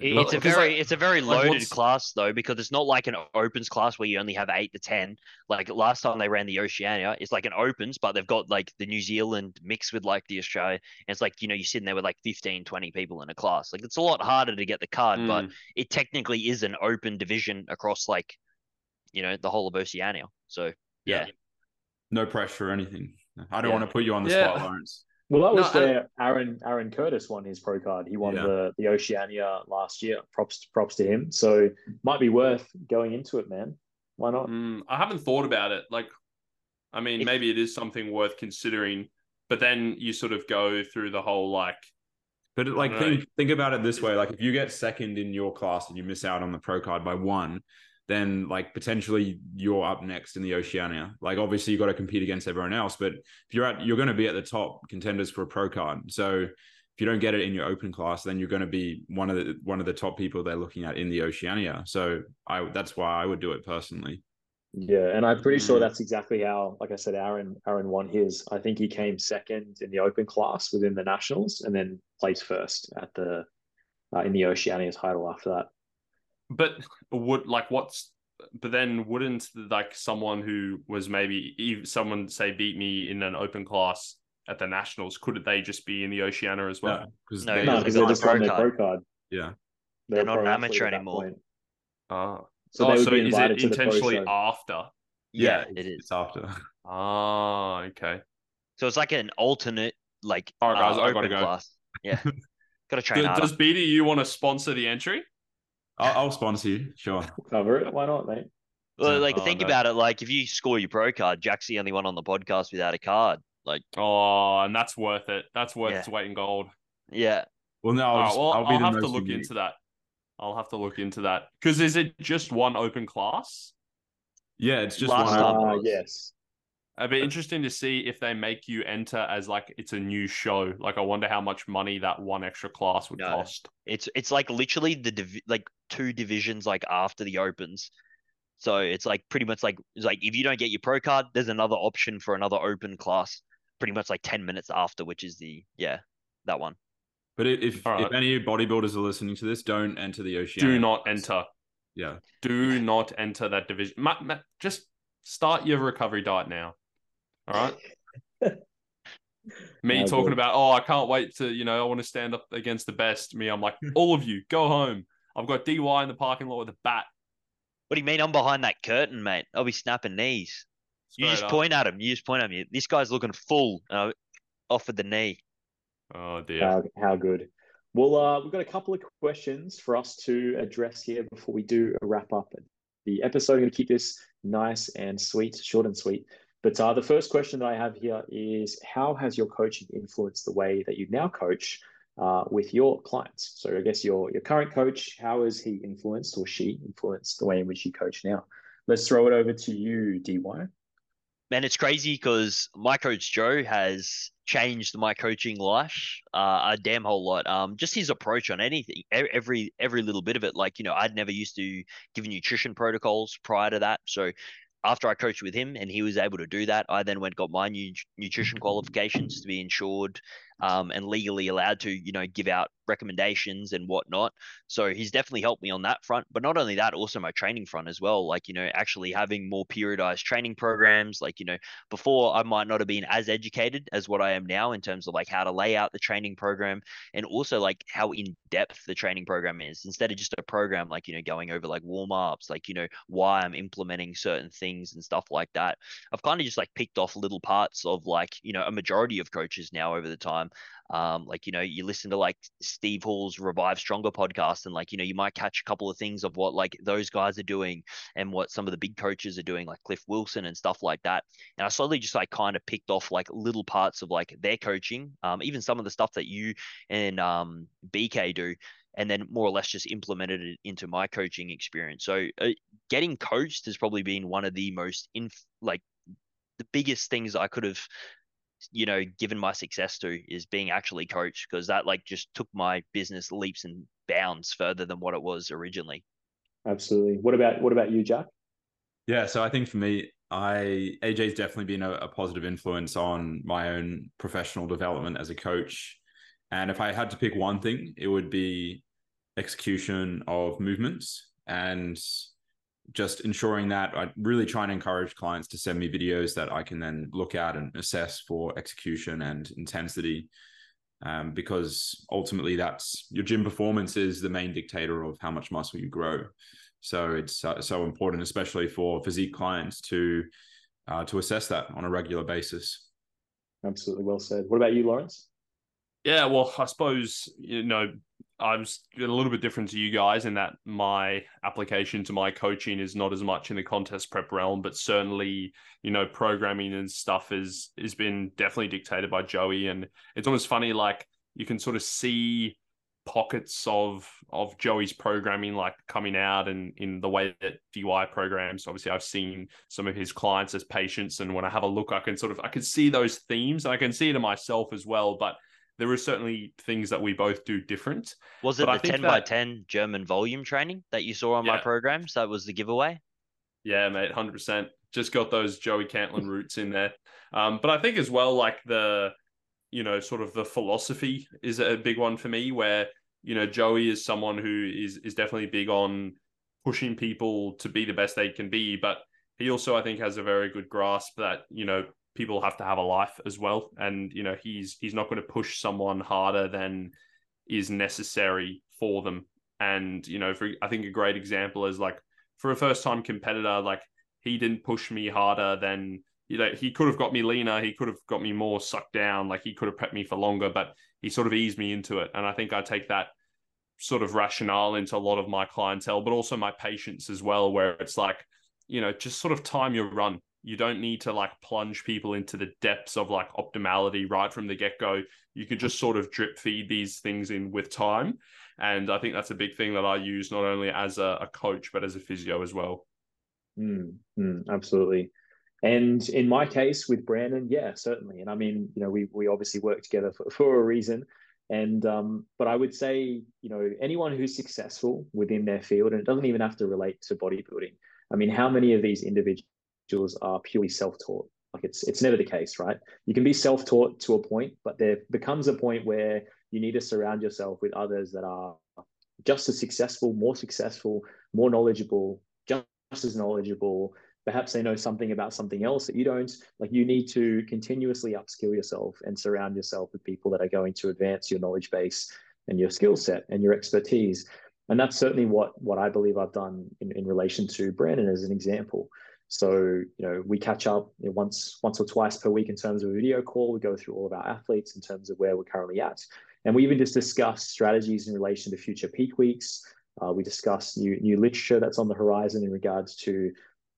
[SPEAKER 2] It's a very it's a very loaded class though because it's not like an opens class where you only have eight to ten. Like last time they ran the Oceania, it's like an opens, but they've got like the New Zealand mixed with like the Australia. And it's like you know you're sitting there with like 15, 20 people in a class. Like it's a lot harder to get the card, mm. but it technically is an open division across like you know the whole of Oceania. So yeah, yeah.
[SPEAKER 4] no pressure or anything. I don't yeah. want to put you on the yeah. spot, Lawrence.
[SPEAKER 1] Well, that was no, where Aaron Aaron Curtis won his pro card. He won yeah. the the Oceania last year. Props props to him. So might be worth going into it, man. Why not?
[SPEAKER 3] Mm, I haven't thought about it. Like, I mean, maybe it is something worth considering. But then you sort of go through the whole like.
[SPEAKER 4] But like think think about it this way: like if you get second in your class and you miss out on the pro card by one, then like potentially you're up next in the Oceania. Like obviously you got to compete against everyone else, but if you're at you're going to be at the top contenders for a pro card. So if you don't get it in your open class, then you're going to be one of the one of the top people they're looking at in the Oceania. So I that's why I would do it personally.
[SPEAKER 1] Yeah, and I'm pretty sure mm. that's exactly how, like I said, Aaron Aaron won his. I think he came second in the open class within the nationals, and then placed first at the uh, in the Oceania title after that.
[SPEAKER 3] But would like what's but then wouldn't like someone who was maybe someone say beat me in an open class at the nationals couldn't they just be in the oceania as well?
[SPEAKER 2] Because no, they, no, they're just on their pro card.
[SPEAKER 4] Yeah.
[SPEAKER 2] They're, they're not an amateur anymore.
[SPEAKER 3] ah. So, oh, so is it intentionally after?
[SPEAKER 2] Yeah, yeah, it is.
[SPEAKER 3] it's after. Ah okay.
[SPEAKER 2] So it's like an alternate like all right guys uh, i gotta go. class. yeah. Gotta train
[SPEAKER 3] does, does bdu want to sponsor the entry
[SPEAKER 4] I'll, I'll sponsor you. Sure.
[SPEAKER 1] Cover it. Why not, mate?
[SPEAKER 2] Well, like oh, think no. about it. Like if you score your pro card, Jack's the only one on the podcast without a card. Like
[SPEAKER 3] oh, and that's worth it. That's worth yeah. its weight in gold.
[SPEAKER 2] Yeah.
[SPEAKER 4] Well, no, I'll,
[SPEAKER 3] just, well, I'll, I'll have to look unique. into that. I'll have to look into that because is it just one open class?
[SPEAKER 4] Yeah, it's just Last one.
[SPEAKER 1] Uh, yes.
[SPEAKER 3] It'd be interesting to see if they make you enter as like it's a new show. Like, I wonder how much money that one extra class would no, cost.
[SPEAKER 2] It's it's like literally the div- like two divisions like after the opens. So it's like pretty much like like if you don't get your pro card, there's another option for another open class, pretty much like ten minutes after, which is the yeah that one.
[SPEAKER 4] But if right. if any bodybuilders are listening to this, don't enter the ocean.
[SPEAKER 3] Do not enter.
[SPEAKER 4] Yeah.
[SPEAKER 3] Do not enter that division. Matt, Matt, just start your recovery diet now. All right. Me talking about, oh, I can't wait to, you know, I want to stand up against the best. Me, I'm like, all of you, go home. I've got DY in the parking lot with a bat.
[SPEAKER 2] What do you mean I'm behind that curtain, mate? I'll be snapping knees. Straight you just up. point at him. You just point at me. This guy's looking full. And I offered the knee.
[SPEAKER 3] Oh dear.
[SPEAKER 1] How, how good. Well, uh, we've got a couple of questions for us to address here before we do a wrap up the episode. I'm going to keep this nice and sweet, short and sweet. But uh, the first question that I have here is how has your coaching influenced the way that you now coach uh, with your clients? So I guess your your current coach, how has he influenced or she influenced the way in which you coach now? Let's throw it over to you, DY.
[SPEAKER 2] Man, it's crazy because my coach Joe has changed my coaching life uh, a damn whole lot. Um, just his approach on anything, every every little bit of it. Like you know, I'd never used to give nutrition protocols prior to that, so after I coached with him and he was able to do that, I then went got my nutrition qualifications to be insured um, and legally allowed to, you know, give out recommendations and whatnot. So he's definitely helped me on that front. But not only that, also my training front as well. Like, you know, actually having more periodized training programs. Like, you know, before I might not have been as educated as what I am now in terms of like how to lay out the training program and also like how in depth the training program is instead of just a program like, you know, going over like warm ups, like, you know, why I'm implementing certain things and stuff like that. I've kind of just like picked off little parts of like, you know, a majority of coaches now over the time um, like, you know, you listen to like Steve Hall's Revive Stronger podcast, and like, you know, you might catch a couple of things of what like those guys are doing and what some of the big coaches are doing, like Cliff Wilson and stuff like that. And I slowly just like kind of picked off like little parts of like their coaching, um, even some of the stuff that you and um, BK do and then more or less just implemented it into my coaching experience. So uh, getting coached has probably been one of the most in like the biggest things I could have you know given my success to is being actually coached because that like just took my business leaps and bounds further than what it was originally.
[SPEAKER 1] Absolutely. What about what about you jack?
[SPEAKER 4] Yeah so i think for me i aj's definitely been a, a positive influence on my own professional development as a coach. And if i had to pick one thing it would be execution of movements. And just ensuring that I really try and encourage clients to send me videos that I can then look at and assess for execution and intensity. Um, because ultimately, that's your gym performance is the main dictator of how much muscle you grow. So it's uh, so important, especially for physique clients, to uh, to assess that on a regular basis.
[SPEAKER 1] Absolutely well said. What about you, Lawrence?
[SPEAKER 3] Yeah, well, I suppose you know I'm a little bit different to you guys in that my application to my coaching is not as much in the contest prep realm, but certainly, you know, programming and stuff is has been definitely dictated by Joey. And it's almost funny, like you can sort of see pockets of of Joey's programming like coming out and in the way that DY programs. Obviously, I've seen some of his clients as patients, and when I have a look, I can sort of I can see those themes. I can see it in myself as well, but there are certainly things that we both do different.
[SPEAKER 2] Was it but the 10 that... by 10 German volume training that you saw on yeah. my programs? That was the giveaway?
[SPEAKER 3] Yeah, mate, 100%. Just got those Joey Cantlin roots in there. Um, but I think as well, like the, you know, sort of the philosophy is a big one for me where, you know, Joey is someone who is is definitely big on pushing people to be the best they can be. But he also, I think, has a very good grasp that, you know, people have to have a life as well. And you know he's he's not going to push someone harder than is necessary for them. And you know for i think a great example is like for a first time competitor like he didn't push me harder than you know he could have got me leaner he could have got me more sucked down like he could have prepped me for longer but he sort of eased me into it. And i think i take that sort of rationale into a lot of my clientele but also my patients as well where it's like you know just sort of time your run you don't need to like plunge people into the depths of like optimality right from the get go. You can just sort of drip feed these things in with time. And I think that's a big thing that I use not only as a, a coach, but as a physio as well.
[SPEAKER 1] Mm, mm, absolutely. And in my case with Brandon, yeah, certainly. And I mean, you know, we we obviously work together for, for a reason. And um, but I would say, you know, anyone who's successful within their field, and it doesn't even have to relate to bodybuilding. I mean, how many of these individuals individuals are purely self-taught. Like it's it's never the case, right? You can be self-taught to a point, but there becomes a point where you need to surround yourself with others that are just as successful, more successful, more knowledgeable, just as knowledgeable. Perhaps they know something about something else that you don't. Like you need to continuously upskill yourself and surround yourself with people that are going to advance your knowledge base and your skill set and your expertise. And that's certainly what what I believe I've done in, in relation to Brandon as an example. So, you know, we catch up you know, once once or twice per week in terms of a video call. We go through all of our athletes in terms of where we're currently at. And we even just discuss strategies in relation to future peak weeks. Uh, we discuss new, new literature that's on the horizon in regards to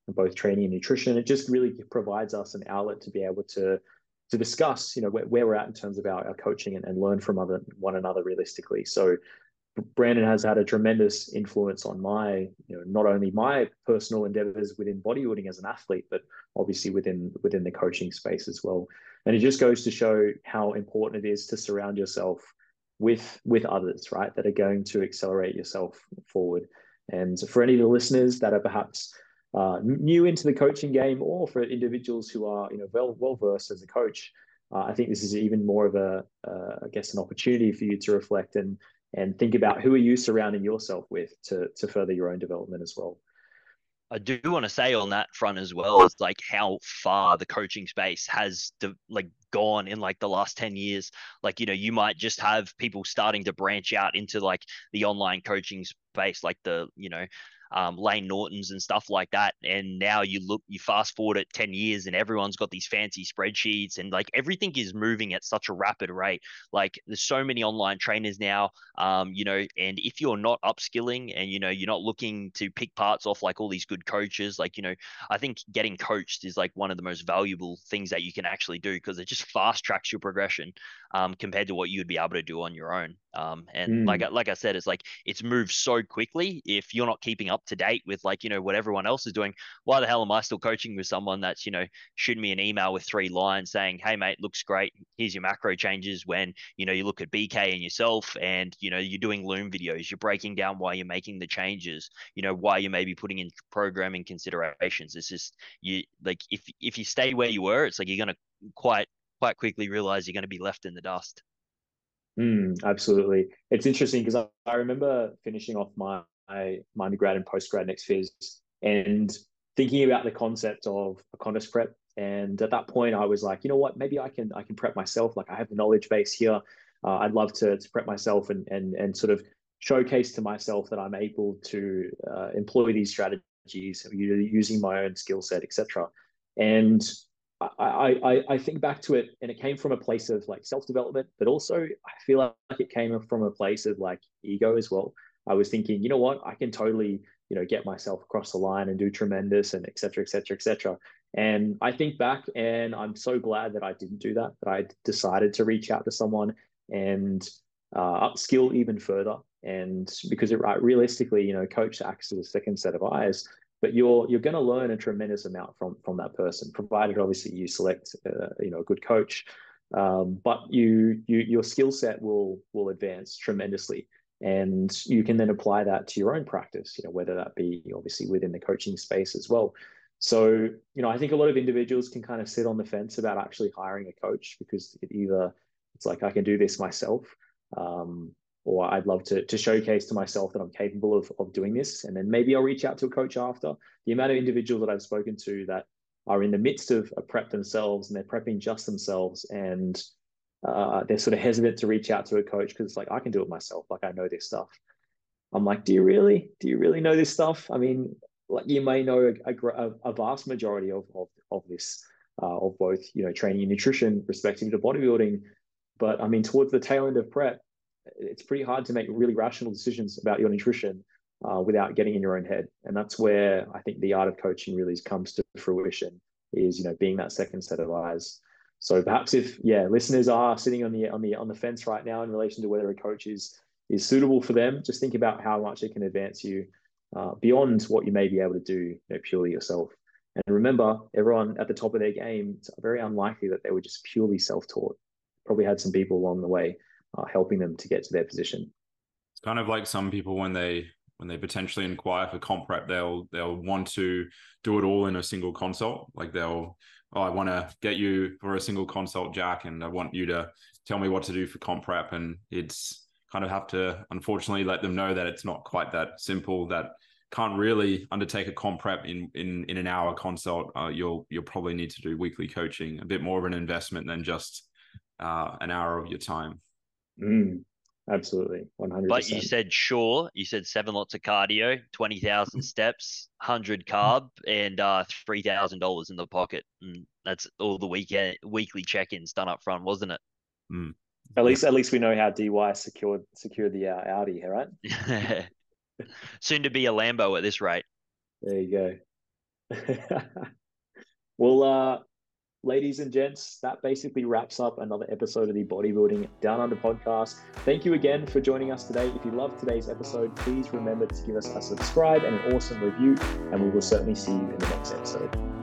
[SPEAKER 1] both training and nutrition. It just really provides us an outlet to be able to to discuss, you know, where, where we're at in terms of our, our coaching and, and learn from other one another realistically. So Brandon has had a tremendous influence on my, you know, not only my personal endeavors within bodybuilding as an athlete, but obviously within within the coaching space as well. And it just goes to show how important it is to surround yourself with with others, right, that are going to accelerate yourself forward. And for any of the listeners that are perhaps uh, new into the coaching game, or for individuals who are, you know, well well versed as a coach, uh, I think this is even more of a, uh, I guess, an opportunity for you to reflect and and think about who are you surrounding yourself with to to further your own development as well.
[SPEAKER 2] I do want to say on that front as well is like how far the coaching space has like gone in like the last 10 years like you know you might just have people starting to branch out into like the online coaching space like the you know um, Layne Norton's and stuff like that. And now you look, you fast forward it 10 years and everyone's got these fancy spreadsheets and like everything is moving at such a rapid rate. Like there's so many online trainers now, um, you know, and if you're not upskilling and, you know, you're not looking to pick parts off like all these good coaches, like, you know, I think getting coached is like one of the most valuable things that you can actually do because it just fast tracks your progression um, compared to what you'd be able to do on your own. Um, and mm. like, like I said, it's like it's moved so quickly. If you're not keeping up to date with like you know what everyone else is doing why the hell am i still coaching with someone that's you know shooting me an email with three lines saying hey mate looks great. Here's your macro changes when you know you look at bk and yourself and you know you're doing loom videos. You're breaking down why you're making the changes you know why you may be putting in programming considerations. It's just you like if if you stay where you were it's like you're going to quite quite quickly realize you're going to be left in the dust.
[SPEAKER 1] Mm, absolutely. It's interesting because I, I, remember finishing off my my undergrad and postgrad next phys and thinking about the concept of a contest prep. And at that point, I was like, you know what, maybe I can I can prep myself. Like I have the knowledge base here. Uh, I'd love to, to prep myself and and and sort of showcase to myself that I'm able to uh, employ these strategies using my own skill set, etc. And I, I, I think back to it, and it came from a place of like self development, but also I feel like it came from a place of like ego as well. I was thinking, you know what, I can totally, you know, get myself across the line and do tremendous and et cetera, et cetera, et cetera. And I think back and I'm so glad that I didn't do that, that I decided to reach out to someone and uh, upskill even further. And because it right, realistically, you know, coach acts as a second set of eyes, but you're you're going to learn a tremendous amount from from that person, provided obviously you select, uh, you know, a good coach. Um, but you you your skill set will will advance tremendously and you can then apply that to your own practice you know whether that be obviously within the coaching space as well. So you know i think a lot of individuals can kind of sit on the fence about actually hiring a coach because it either it's like i can do this myself um, or i'd love to, to showcase to myself that i'm capable of, of doing this. And then maybe i'll reach out to a coach after. The amount of individuals that i've spoken to that are in the midst of a prep themselves and they're prepping just themselves and uh, they're sort of hesitant to reach out to a coach because it's like I can do it myself. Like I know this stuff. I'm like, do you really? Do you really know this stuff? I mean, like you may know a, a, a vast majority of of, of this, uh, of both you know training and nutrition, respective to bodybuilding. But I mean, towards the tail end of prep, it's pretty hard to make really rational decisions about your nutrition uh, without getting in your own head. And that's where I think the art of coaching really comes to fruition. Is you know being that second set of eyes. So perhaps if yeah, listeners are sitting on the on the on the fence right now in relation to whether a coach is is suitable for them, just think about how much it can advance you uh, beyond what you may be able to do you know, purely yourself. And remember, everyone at the top of their game, it's very unlikely that they were just purely self-taught. Probably had some people along the way uh, helping them to get to their position.
[SPEAKER 4] It's kind of like some people when they when they potentially inquire for comp prep, they'll they'll want to do it all in a single consult. Like they'll oh, I want to get you for a single consult, Jack, and I want you to tell me what to do for comp prep. And it's kind of have to, unfortunately, let them know that it's not quite that simple. That can't really undertake a comp prep in in in an hour consult. Uh, you'll you'll probably need to do weekly coaching, a bit more of an investment than just uh, an hour of your time.
[SPEAKER 1] Mm. Absolutely, one hundred.
[SPEAKER 2] But you said sure. You said seven lots of cardio, twenty thousand steps, hundred carb, and uh, three thousand dollars in the pocket. And that's all the weekend weekly check-ins done up front, wasn't it?
[SPEAKER 1] Mm. At least, at least we know how DY secured secured the uh, Audi right?
[SPEAKER 2] Soon to be a Lambo at this rate.
[SPEAKER 1] There you go. well, uh, ladies and gents, that basically wraps up another episode of the Bodybuilding Down Under podcast. Thank you again for joining us today. If you loved today's episode, please remember to give us a subscribe and an awesome review, and we will certainly see you in the next episode.